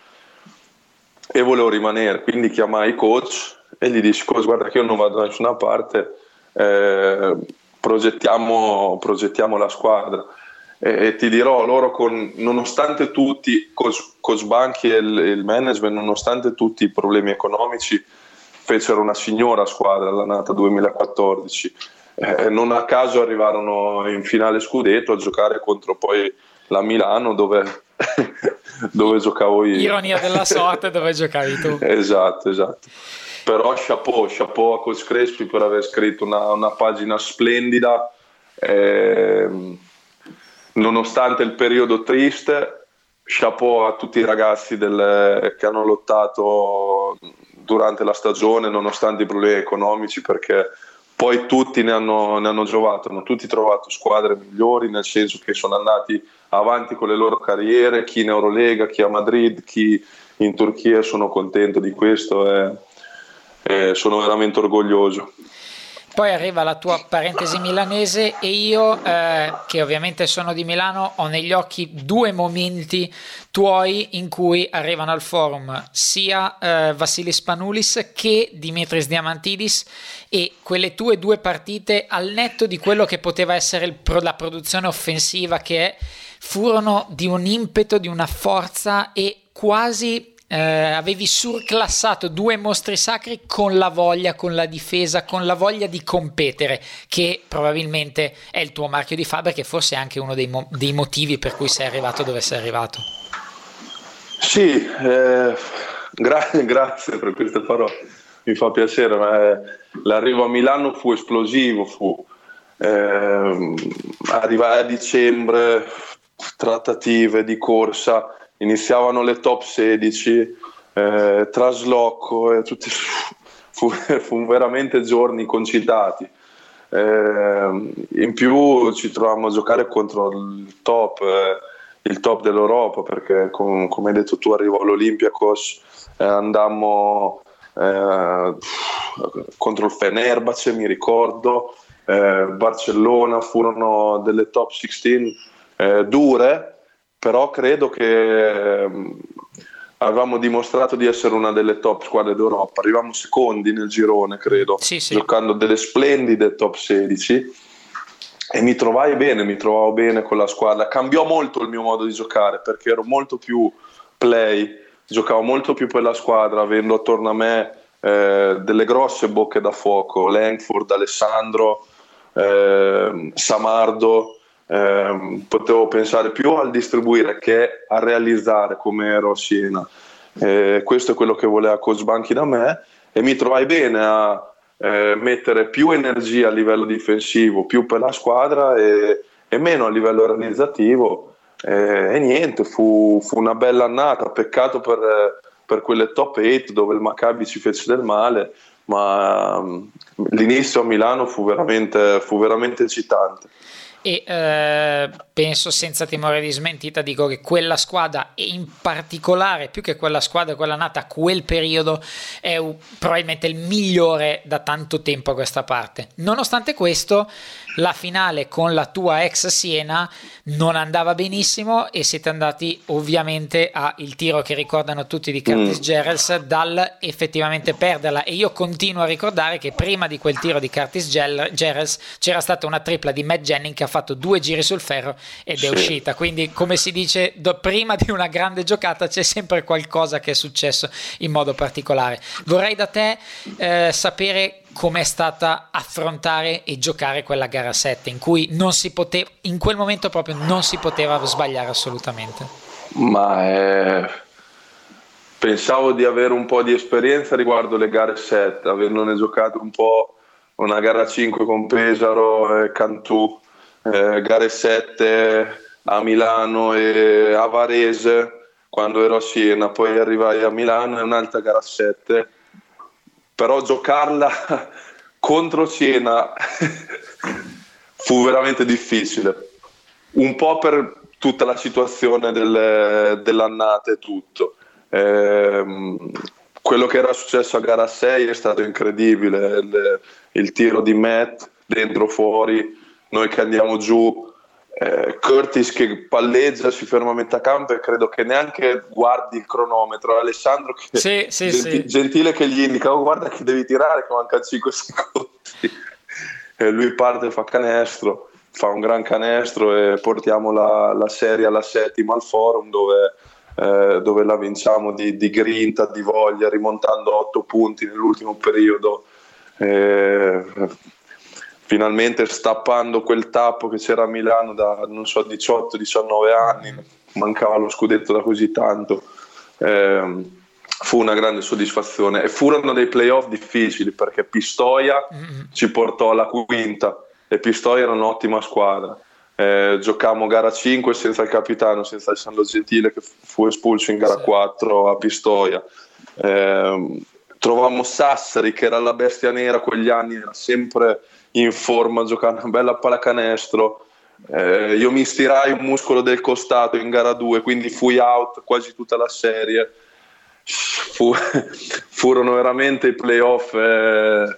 e volevo rimanere. Quindi chiamai coach e gli dissi: Guarda, che io non vado da nessuna parte, eh, progettiamo, progettiamo la squadra. E ti dirò loro con, nonostante tutti Coach Banchi e il, il, management nonostante tutti i problemi economici fecero una signora squadra l'annata 2014 eh, non a caso arrivarono in finale scudetto a giocare contro poi la Milano dove, dove giocavo io. Ironia della sorte dove giocavi tu. Esatto esatto però chapeau, chapeau a Coach Crespi per aver scritto una, una pagina splendida. Eh, nonostante il periodo triste, chapeau a tutti i ragazzi del, che hanno lottato durante la stagione, nonostante i problemi economici, perché poi tutti ne hanno, ne hanno giovato, hanno tutti trovato squadre migliori, nel senso che sono andati avanti con le loro carriere, chi in Eurolega, chi a Madrid, chi in Turchia, sono contento di questo e, e sono veramente orgoglioso. Poi arriva la tua parentesi milanese e io, eh, che ovviamente sono di Milano, ho negli occhi due momenti tuoi in cui arrivano al forum sia eh, Vassilis Panoulis che Dimitris Diamantidis e quelle tue due partite al netto di quello che poteva essere il, la produzione offensiva che è, furono di un impeto, di una forza e quasi eh, avevi surclassato due mostri sacri con la voglia, con la difesa, con la voglia di competere, che probabilmente è il tuo marchio di fabbrica e forse anche uno dei, mo- dei, motivi per cui sei arrivato dove sei arrivato. Sì, eh, gra- grazie per queste parole, mi fa piacere, ma eh, l'arrivo a Milano fu esplosivo, fu eh, arrivare a dicembre, trattative di corsa iniziavano le top 16, eh, trasloco, eh, tutti, fu, fu, veramente giorni concitati. Eh, in più ci trovavamo a giocare contro il top, eh, il top dell'Europa perché com, come hai detto tu arrivo all'Olympiakos, eh, andammo eh, contro il Fenerbahce mi ricordo, Barcellona furono delle top 16 dure però credo che ehm, avevamo dimostrato di essere una delle top squadre d'Europa. Arrivavamo secondi nel girone, credo, sì, sì. giocando delle splendide top 16 e mi trovai bene, mi trovavo bene con la squadra. Cambiò molto il mio modo di giocare perché ero molto più play, giocavo molto più per la squadra, avendo attorno a me eh, delle grosse bocche da fuoco, Langford, Alessandro, eh, Samardo eh, potevo pensare più al distribuire che a realizzare come ero a Siena. Eh, questo è quello che voleva Coach Banchi da me e mi trovai bene a eh, mettere più energia a livello difensivo, più per la squadra e, e meno a livello realizzativo. e niente, fu, fu, una bella annata, peccato per, per quelle top 8 dove il Maccabi ci fece del male, ma um, l'inizio a Milano fu veramente, fu veramente eccitante e eh, penso senza timore di smentita dico che quella squadra e in particolare più che quella squadra quella nata a quel periodo è probabilmente il migliore da tanto tempo a questa parte. Nonostante questo la finale con la tua ex Siena non andava benissimo e siete andati ovviamente al tiro che ricordano tutti di Curtis mm. Gerels dal effettivamente perderla e io continuo a ricordare che prima di quel tiro di Curtis Gerels c'era stata una tripla di Matt Jennings che ha fatto due giri sul ferro ed sì. è uscita quindi come si dice do, prima di una grande giocata c'è sempre qualcosa che è successo in modo particolare vorrei da te eh, sapere com'è stata affrontare e giocare quella gara 7 in cui non si poteva, in quel momento proprio non si poteva sbagliare assolutamente. Ma eh, pensavo di avere un po' di esperienza riguardo le gare 7, avendone giocato un po' una gara 5 con Pesaro e Cantù, eh, gare 7 a Milano e a Varese quando ero a Siena, poi arrivai a Milano e un'altra gara 7 però giocarla contro Siena fu veramente difficile, un po' per tutta la situazione del, dell'annata e tutto. Eh, quello che era successo a gara 6 è stato incredibile, il, il tiro di Matt dentro fuori, noi che andiamo giù eh, Curtis che palleggia, si ferma a metà campo e credo che neanche guardi il cronometro. Alessandro che sì, sì, genti- sì. gentile che gli indica, oh, guarda che devi tirare che mancano 5 secondi. e lui parte e fa canestro, fa un gran canestro e portiamo la, la serie alla settima al forum dove, eh, dove la vinciamo di, di, grinta, di voglia, rimontando 8 punti nell'ultimo periodo. Eh, finalmente stappando quel tappo che c'era a Milano da non so 18-19 anni, mancava lo scudetto da così tanto. Eh, fu una grande soddisfazione e furono dei playoff difficili perché Pistoia mm-hmm. ci portò alla quinta e Pistoia era un'ottima squadra. Eh, giocammo gara 5 senza il capitano, senza il Sandro Gentile che fu espulso in gara sì. 4 a Pistoia. Eh, trovammo Sassari che era la bestia nera quegli anni, era sempre in forma, giocava una bella pallacanestro. Eh, io mi stirai un muscolo del costato in gara 2, quindi fui out quasi tutta la serie. Fu, furono veramente i playoff eh,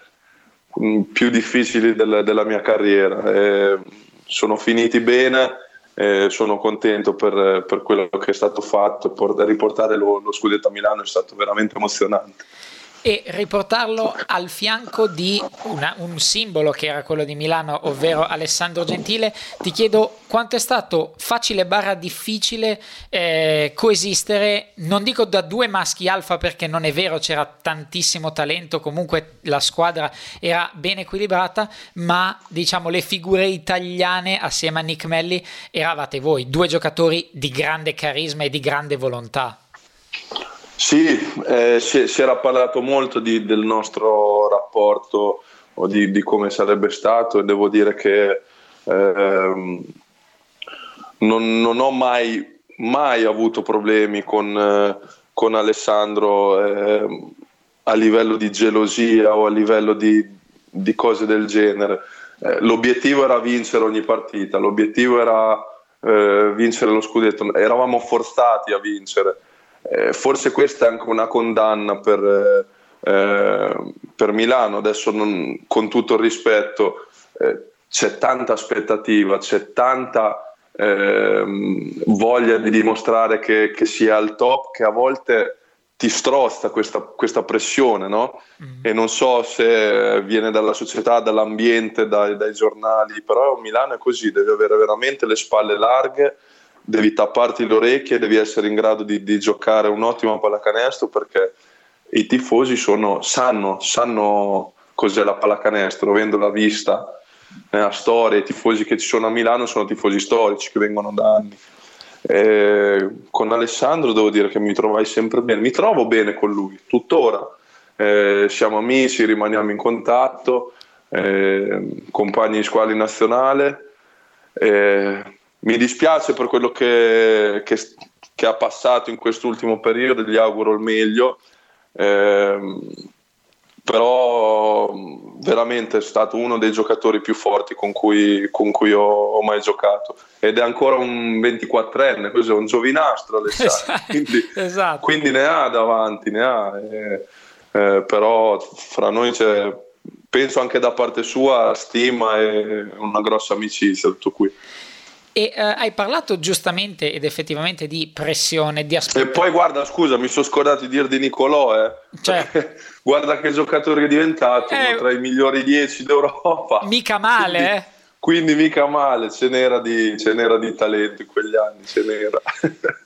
più difficili del, della mia carriera. Eh, sono finiti bene, sono contento per, per, quello che è stato fatto. Por, riportare lo, lo scudetto a Milano è stato veramente emozionante e riportarlo al fianco di una, un simbolo che era quello di Milano, ovvero Alessandro Gentile. Ti chiedo quanto è stato facile barra difficile eh, coesistere, non dico da due maschi alfa perché non è vero, c'era tantissimo talento, comunque la squadra era ben equilibrata, ma diciamo le figure italiane assieme a Nick Melli eravate voi, due giocatori di grande carisma e di grande volontà. Sì, eh, si, si, era parlato molto di, del nostro rapporto o di, di, come sarebbe stato e devo dire che eh, non, non, ho mai, mai, avuto problemi con, eh, con Alessandro eh, a livello di gelosia o a livello di, di cose del genere. Eh, l'obiettivo era vincere ogni partita, l'obiettivo era eh, vincere lo scudetto, eravamo forzati a vincere eh, forse questa è anche una condanna per, eh, per Milano, adesso non, con tutto il rispetto, eh, c'è tanta aspettativa, c'è tanta ehm, voglia di dimostrare che, che si è al top che a volte ti strozza questa, questa pressione, no? Mm. E non so se viene dalla società, dall'ambiente, dai, dai, giornali, però Milano è così, devi avere veramente le spalle larghe devi tapparti le orecchie, devi essere in grado di, di giocare un ottimo pallacanestro perché i tifosi sono, sanno, sanno cos'è la pallacanestro, avendola vista nella storia, i tifosi che ci sono a Milano sono tifosi storici che vengono da anni. E con Alessandro devo dire che mi trovai sempre bene, mi trovo bene con lui, tuttora. Eh, siamo amici, rimaniamo in contatto, eh, compagni di squadra nazionale. Eh, mi dispiace per quello che, che, che ha passato in quest'ultimo periodo, gli auguro il meglio, eh, però veramente è stato uno dei giocatori più forti con cui, con cui ho, ho, mai giocato ed è ancora un 24enne, questo è un giovinastro esatto, quindi, esatto. quindi, ne ha davanti, ne ha, eh, eh, però fra noi c'è penso anche da parte sua stima e una grossa amicizia tutto qui. E uh, hai parlato giustamente ed effettivamente di pressione, di aspettativa. E poi guarda, scusa, mi sono scordato di dire di Nicolò, eh. Cioè. guarda che giocatore è diventato, eh, tra i migliori 10 d'Europa. Mica male, quindi, eh. Quindi mica male, ce n'era di, ce n'era di talento in quegli anni, ce n'era.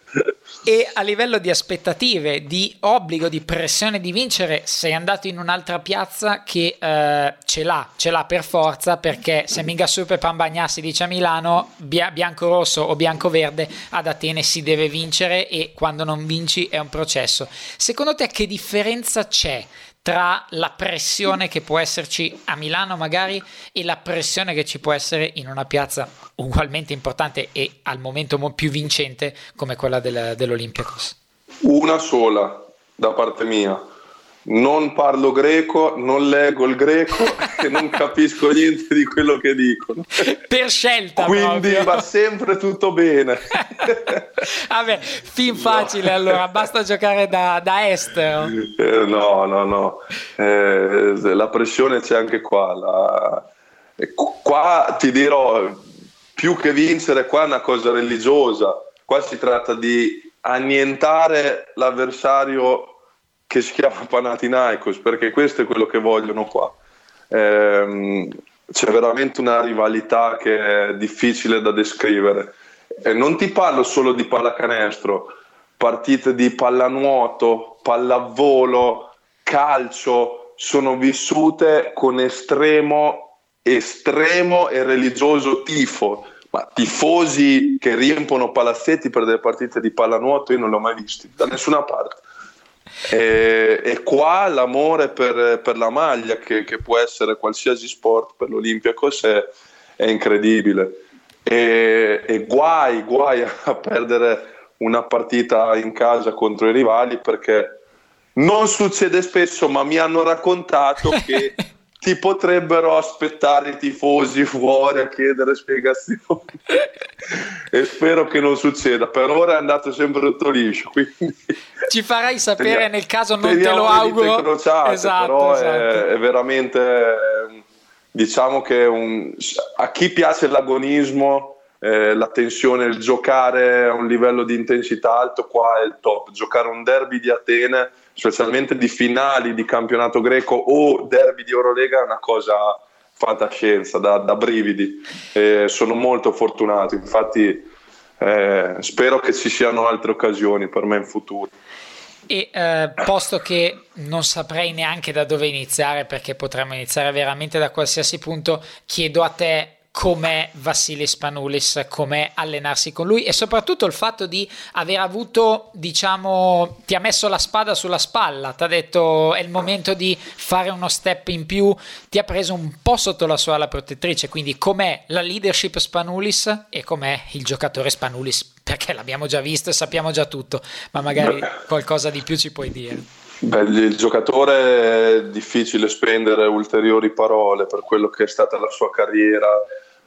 e a livello di aspettative, di obbligo, di pressione di vincere, sei andato in un'altra piazza che eh, ce l'ha, ce l'ha per forza perché se Mingasupe Pambagnassi dice a Milano bia- bianco-rosso o bianco-verde, ad Atene si deve vincere e quando non vinci è un processo. Secondo te che differenza c'è tra la pressione che può esserci a Milano magari e la pressione che ci può essere in una piazza ugualmente importante e al momento più vincente come quella del, dell'Olympiacos? Una sola da parte mia non parlo greco, non leggo il greco e non capisco niente di quello che dicono. Per scelta. Quindi proprio. va sempre tutto bene. Vabbè, fin facile no. allora, basta giocare da, da estero. Eh, no, no, no. Eh, la pressione c'è anche qua. La... Qua ti dirò, più che vincere, qua è una cosa religiosa. Qua si tratta di annientare l'avversario che si chiama Panathinaikos perché questo è quello che vogliono qua. Ehm, c'è veramente una rivalità che è difficile da descrivere. E non ti parlo solo di pallacanestro, partite di pallanuoto, pallavolo, calcio sono vissute con estremo, estremo e religioso tifo. Ma tifosi che riempono palazzetti per delle partite di pallanuoto io non li ho mai visti da nessuna parte. E, e, qua l'amore per, per la maglia, che, che, può essere qualsiasi sport, per l'Olympiacos è, è incredibile. E, e guai, guai a perdere una partita in casa contro i rivali perché non succede spesso, ma mi hanno raccontato che ti potrebbero aspettare i tifosi fuori a chiedere spiegazioni e spero che non succeda per ora è andato sempre tutto liscio quindi ci farai sapere teniamo, nel caso non te lo auguro crociate, esatto, però esatto. È, è, veramente diciamo che un, a chi piace l'agonismo eh, la tensione, il giocare a un livello di intensità alto, qua è il top. Giocare un derby di Atene, specialmente di finali di campionato greco o derby di Eurolega, è una cosa fantascienza, da, da brividi. Eh, sono molto fortunato, infatti eh, spero che ci siano altre occasioni per me in futuro. E eh, posto che non saprei neanche da dove iniziare, perché potremmo iniziare veramente da qualsiasi punto, chiedo a te com'è Vassilis Panoulis, com'è allenarsi con lui e soprattutto il fatto di aver avuto, diciamo, ti ha messo la spada sulla spalla, ti ha detto è il momento di fare uno step in più, ti ha preso un po' sotto la sua ala protettrice, quindi com'è la leadership Spanulis e com'è il giocatore Spanulis, perché l'abbiamo già visto e sappiamo già tutto, ma magari qualcosa di più ci puoi dire. Beh, il giocatore è difficile spendere ulteriori parole per quello che è stata la sua carriera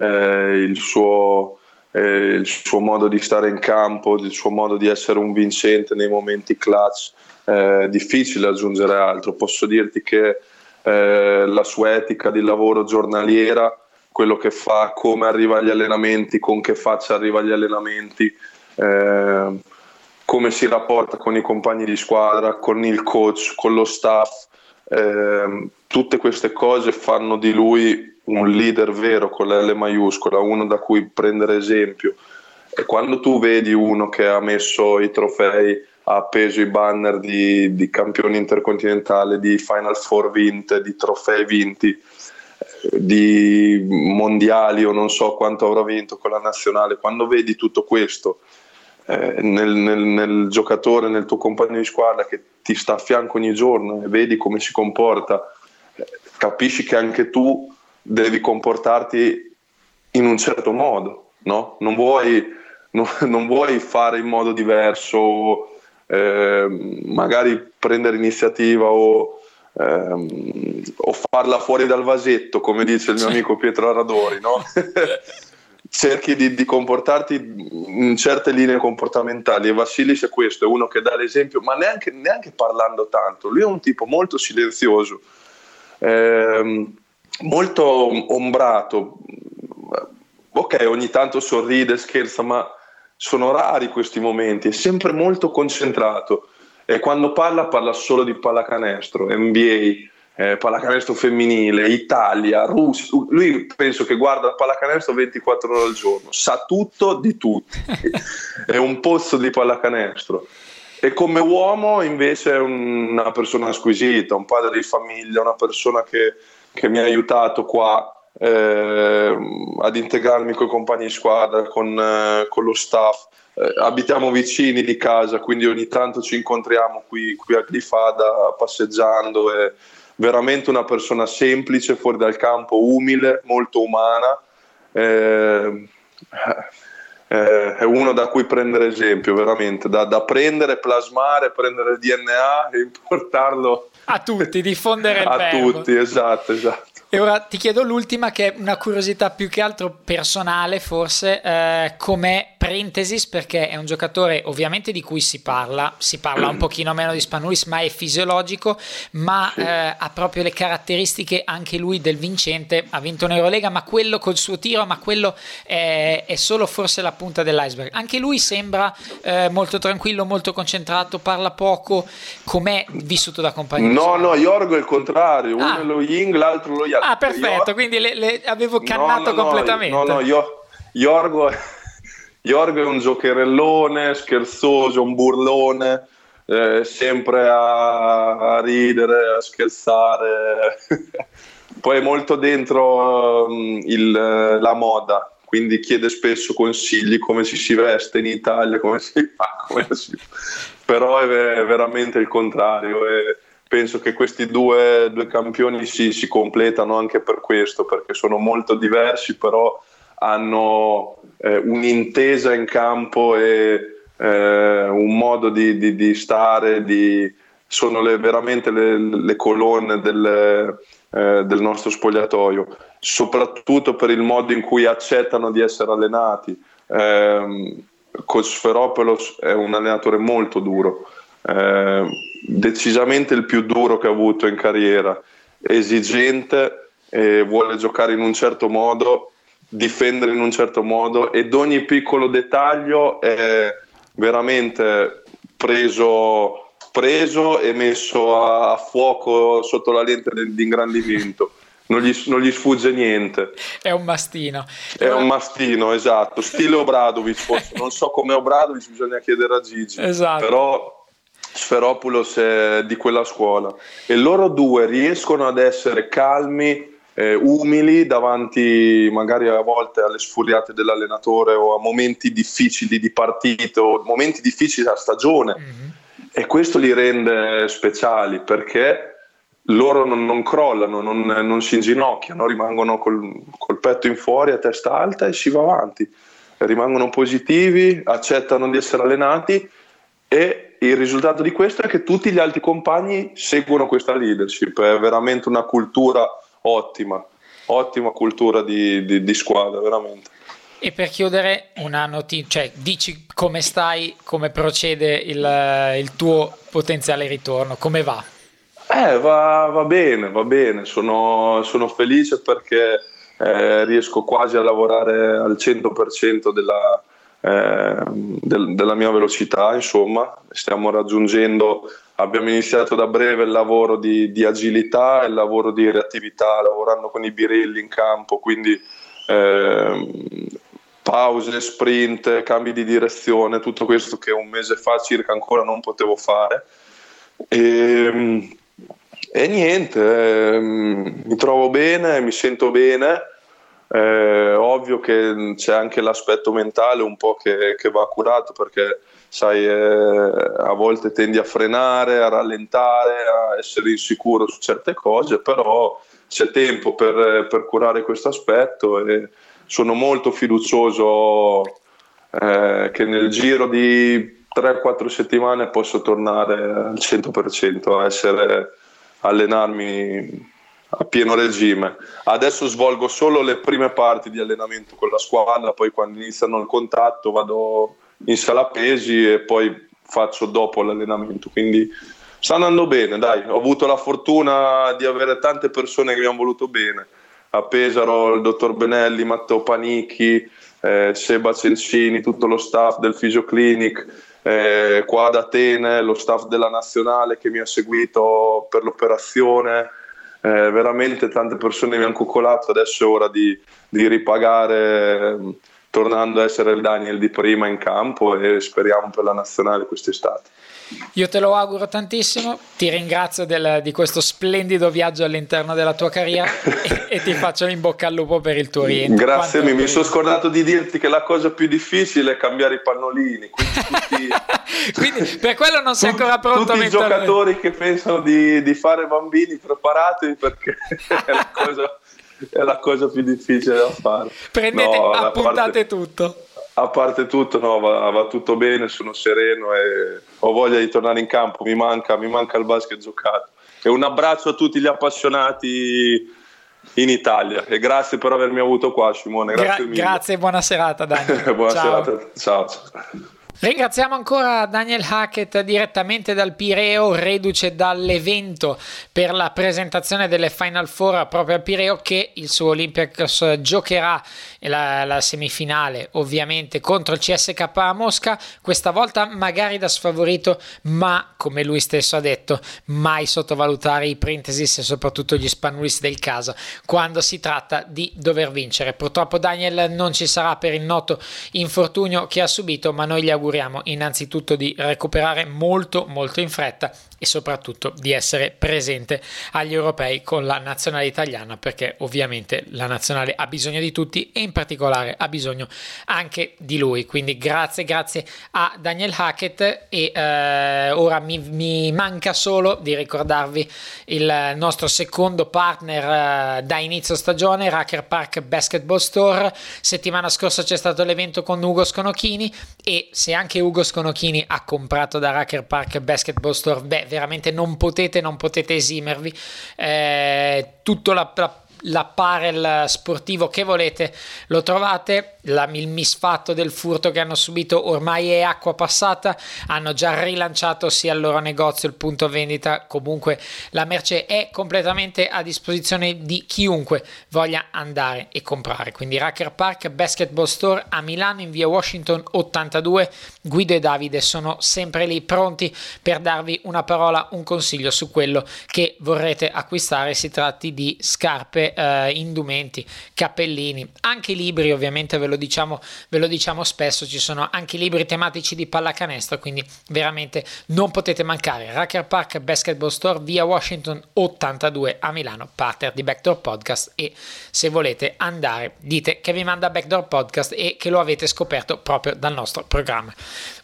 eh, il, suo, eh, il, suo, modo di stare in campo, il suo modo di essere un vincente nei momenti clutch. È difficile aggiungere altro. Posso dirti che eh, la sua etica di lavoro giornaliera, quello che fa, come arriva agli allenamenti, con che faccia arriva agli allenamenti, eh, come si rapporta con i compagni di squadra, con il coach, con lo staff. Eh, tutte queste cose fanno di lui un leader vero con la L maiuscola, uno da cui prendere esempio. E quando tu vedi uno che ha messo i trofei, ha appeso i banner di, di campioni intercontinentali, di Final Four vinte, di trofei vinti, di mondiali o non so quanto avrà vinto con la nazionale, quando vedi tutto questo eh, nel, nel, nel, giocatore, nel tuo compagno di squadra che ti sta a fianco ogni giorno e vedi come si comporta, eh, capisci che anche tu devi comportarti in un certo modo, no? Non vuoi, no, non vuoi fare in modo diverso, eh, magari prendere iniziativa o, ehm, o, farla fuori dal vasetto, come dice il mio amico Pietro Aradori, no? Cerchi di, di, comportarti in certe linee comportamentali e Vassilis è questo, è uno che dà l'esempio, ma neanche, neanche parlando tanto, lui è un tipo molto silenzioso. Eh, molto ombrato. Ok, ogni tanto sorride, scherza, ma sono rari questi momenti, è sempre molto concentrato e quando parla parla solo di pallacanestro, NBA, eh, pallacanestro femminile, Italia, Russia. Lui penso che guarda pallacanestro 24 ore al giorno, sa tutto di tutti, è un pozzo di pallacanestro. E come uomo invece è una persona squisita, un padre di famiglia, una persona che che mi ha aiutato qua eh, ad integrarmi con i compagni di squadra, con, eh, con lo staff. Eh, abitiamo vicini di casa, quindi ogni tanto ci incontriamo qui, qui a Glifada passeggiando. È veramente una persona semplice, fuori dal campo, umile, molto umana. Eh, eh, è uno da cui prendere esempio, veramente, da, da prendere, plasmare, prendere il DNA e importarlo a tutti, diffondere il a verbo. A tutti, esatto, esatto. E ora ti chiedo l'ultima, che è una curiosità più che altro personale, forse, eh, come Parentesis, perché è un giocatore ovviamente di cui si parla, si parla un pochino meno di Spanulis, ma è fisiologico, ma sì. eh, ha proprio le caratteristiche anche lui del vincente, ha vinto un'Eurolega, ma quello col suo tiro, ma quello è, è solo forse la punta dell'iceberg. Anche lui sembra eh, molto tranquillo, molto concentrato, parla poco, com'è vissuto da compagno? No, no, Yorgo è il contrario, uno ah. è lo Ying, l'altro lo Yang. Ah, perfetto, Io... quindi le, le avevo cannato no, no, completamente. No, no, io, Yorgo, Yorgo è un giocherellone, scherzoso, un burlone, eh, sempre a, a, ridere, a scherzare. Poi è molto dentro um, il, la moda, quindi chiede spesso consigli come si si veste in Italia, come si fa, come si... però è veramente il contrario e penso che questi due, due campioni si, si completano anche per questo, perché sono molto diversi, però hanno eh, un'intesa in campo e eh, un modo di, di, di stare, di, sono le, veramente le, le colonne del, eh, del, nostro spogliatoio, soprattutto per il modo in cui accettano di essere allenati. Eh, Sferopolos è un allenatore molto duro, eh, decisamente il più duro che ha avuto in carriera, esigente, vuole giocare in un certo modo, difendere in un certo modo ed ogni piccolo dettaglio è veramente preso, preso e messo a, a, fuoco sotto la lente di ingrandimento. Non gli, non gli, sfugge niente. È un mastino. È un mastino, esatto. Stile Obradovic, forse. non so come Obradovic, bisogna chiedere a Gigi. Esatto. Però Sferopoulos è di quella scuola. E loro due riescono ad essere calmi eh, umili davanti magari a volte alle sfuriate dell'allenatore o a momenti difficili di partito, momenti difficili della stagione. Mm-hmm. E questo li rende speciali perché loro non, non crollano, non, non, si inginocchiano, rimangono col, col, petto in fuori, a testa alta e si va avanti. Rimangono positivi, accettano di essere allenati e il risultato di questo è che tutti gli altri compagni seguono questa leadership. È veramente una cultura ottima, ottima cultura di, di, di squadra, veramente. E per chiudere, una notizia, cioè dici come stai, come procede il, il tuo potenziale ritorno, come va? Eh, va, va bene, va bene, sono, sono felice perché eh, riesco quasi a lavorare al 100% della, eh, del, della mia velocità, insomma, stiamo raggiungendo abbiamo iniziato da breve il lavoro di, di, agilità il lavoro di reattività, lavorando con i birelli in campo, quindi eh, pause, sprint, cambi di direzione, tutto questo che un mese fa circa ancora non potevo fare. E, e niente, eh, mi trovo bene, mi sento bene. Eh, ovvio che c'è anche l'aspetto mentale un po' che, che va curato perché sai, eh, a volte tendi a frenare, a rallentare, a essere insicuro su certe cose, però c'è tempo per, per curare questo aspetto e sono molto fiducioso eh, che nel giro di 3-4 settimane posso tornare al 100%, a essere, allenarmi a pieno regime. Adesso svolgo solo le prime parti di allenamento con la squadra, poi quando iniziano il contatto vado in sala pesi e poi faccio dopo l'allenamento. Quindi sta andando bene, dai. Ho avuto la fortuna di avere tante persone che mi hanno voluto bene. A Pesaro il dottor Benelli, Matteo Panicchi, eh, Seba Censini, tutto lo staff del Fisioclinic, eh, qua ad Atene, lo staff della nazionale che mi ha seguito per l'operazione. Eh, veramente tante persone mi hanno coccolato, adesso è ora di, di ripagare tornando a essere il Daniel di prima in campo e speriamo per la nazionale quest'estate. Io te lo auguro tantissimo, ti ringrazio del, di questo splendido viaggio all'interno della tua carriera e, e, ti faccio in bocca al lupo per il tuo rientro. Grazie, mi, mi sono scordato di dirti che la cosa più difficile è cambiare i pannolini. Quindi, tutti, quindi per quello non sei ancora pronto tutti a mettere... i giocatori che pensano di, di fare bambini, preparatevi perché è la cosa è la cosa più difficile da fare. Prendete, no, appuntate parte, tutto. A parte tutto, no, va, va, tutto bene, sono sereno e ho voglia di tornare in campo, mi manca, mi manca il basket giocato. E un abbraccio a tutti gli appassionati in Italia e grazie per avermi avuto qua Simone, grazie Gra- Grazie e buona serata Daniel. buona ciao. serata, ciao. Ringraziamo ancora Daniel Hackett direttamente dal Pireo, reduce dall'evento per la presentazione delle Final Four proprio a Pireo che il suo Olympiacos giocherà la, la semifinale ovviamente contro il CSK a Mosca, questa volta magari da sfavorito ma come lui stesso ha detto mai sottovalutare i Printesis e soprattutto gli Spanulis del caso quando si tratta di dover vincere. Purtroppo Daniel non ci sarà per il noto infortunio che ha subito ma noi gli auguriamo auguriamo innanzitutto di recuperare molto molto in fretta e soprattutto di essere presente agli europei con la nazionale italiana perché ovviamente la nazionale ha bisogno di tutti e in particolare ha bisogno anche di lui. Quindi grazie grazie a Daniel Hackett e eh, ora mi, mi, manca solo di ricordarvi il nostro secondo partner eh, da inizio stagione Racker Park Basketball Store. Settimana scorsa c'è stato l'evento con Ugo Sconocchini e se anche Ugo Sconocchini ha comprato da Racker Park Basketball Store beh veramente non potete, non potete esimervi. Eh, tutto la, la l'apparel sportivo che volete lo trovate la, il misfatto del furto che hanno subito ormai è acqua passata hanno già rilanciato sia il loro negozio il punto vendita comunque la merce è completamente a disposizione di chiunque voglia andare e comprare. Quindi Racker Park Basketball Store a Milano in via Washington 82 Guido e Davide sono sempre lì pronti per darvi una parola un consiglio su quello che vorrete acquistare. Si tratti di scarpe eh, indumenti, cappellini, anche libri ovviamente ve lo, diciamo, ve lo diciamo spesso, ci sono anche libri tematici di pallacanestro, quindi veramente non potete mancare. Racker Park Basketball Store via Washington 82 a Milano, partner di Backdoor Podcast e se volete andare dite che vi manda Backdoor Podcast e che lo avete scoperto proprio dal nostro programma.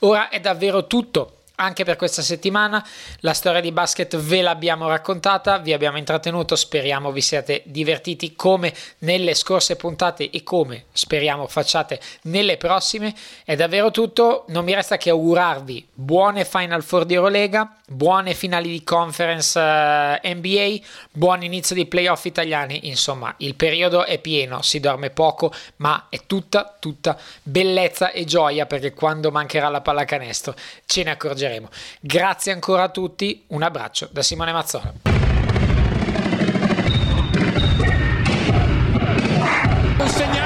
Ora è davvero tutto anche per questa settimana. La storia di basket ve l'abbiamo raccontata, vi abbiamo intrattenuto, speriamo vi siate divertiti come nelle scorse puntate e come speriamo facciate nelle prossime. È davvero tutto, non mi resta che augurarvi buone Final Four di Eurolega, buone finali di conference eh, NBA, buon inizio di playoff italiani, insomma il periodo è pieno, si dorme poco, ma è tutta, tutta bellezza e gioia perché quando mancherà la pallacanestro ce ne accorgeremo leggeremo. Grazie ancora a tutti, un abbraccio da Simone Mazzola. Segnato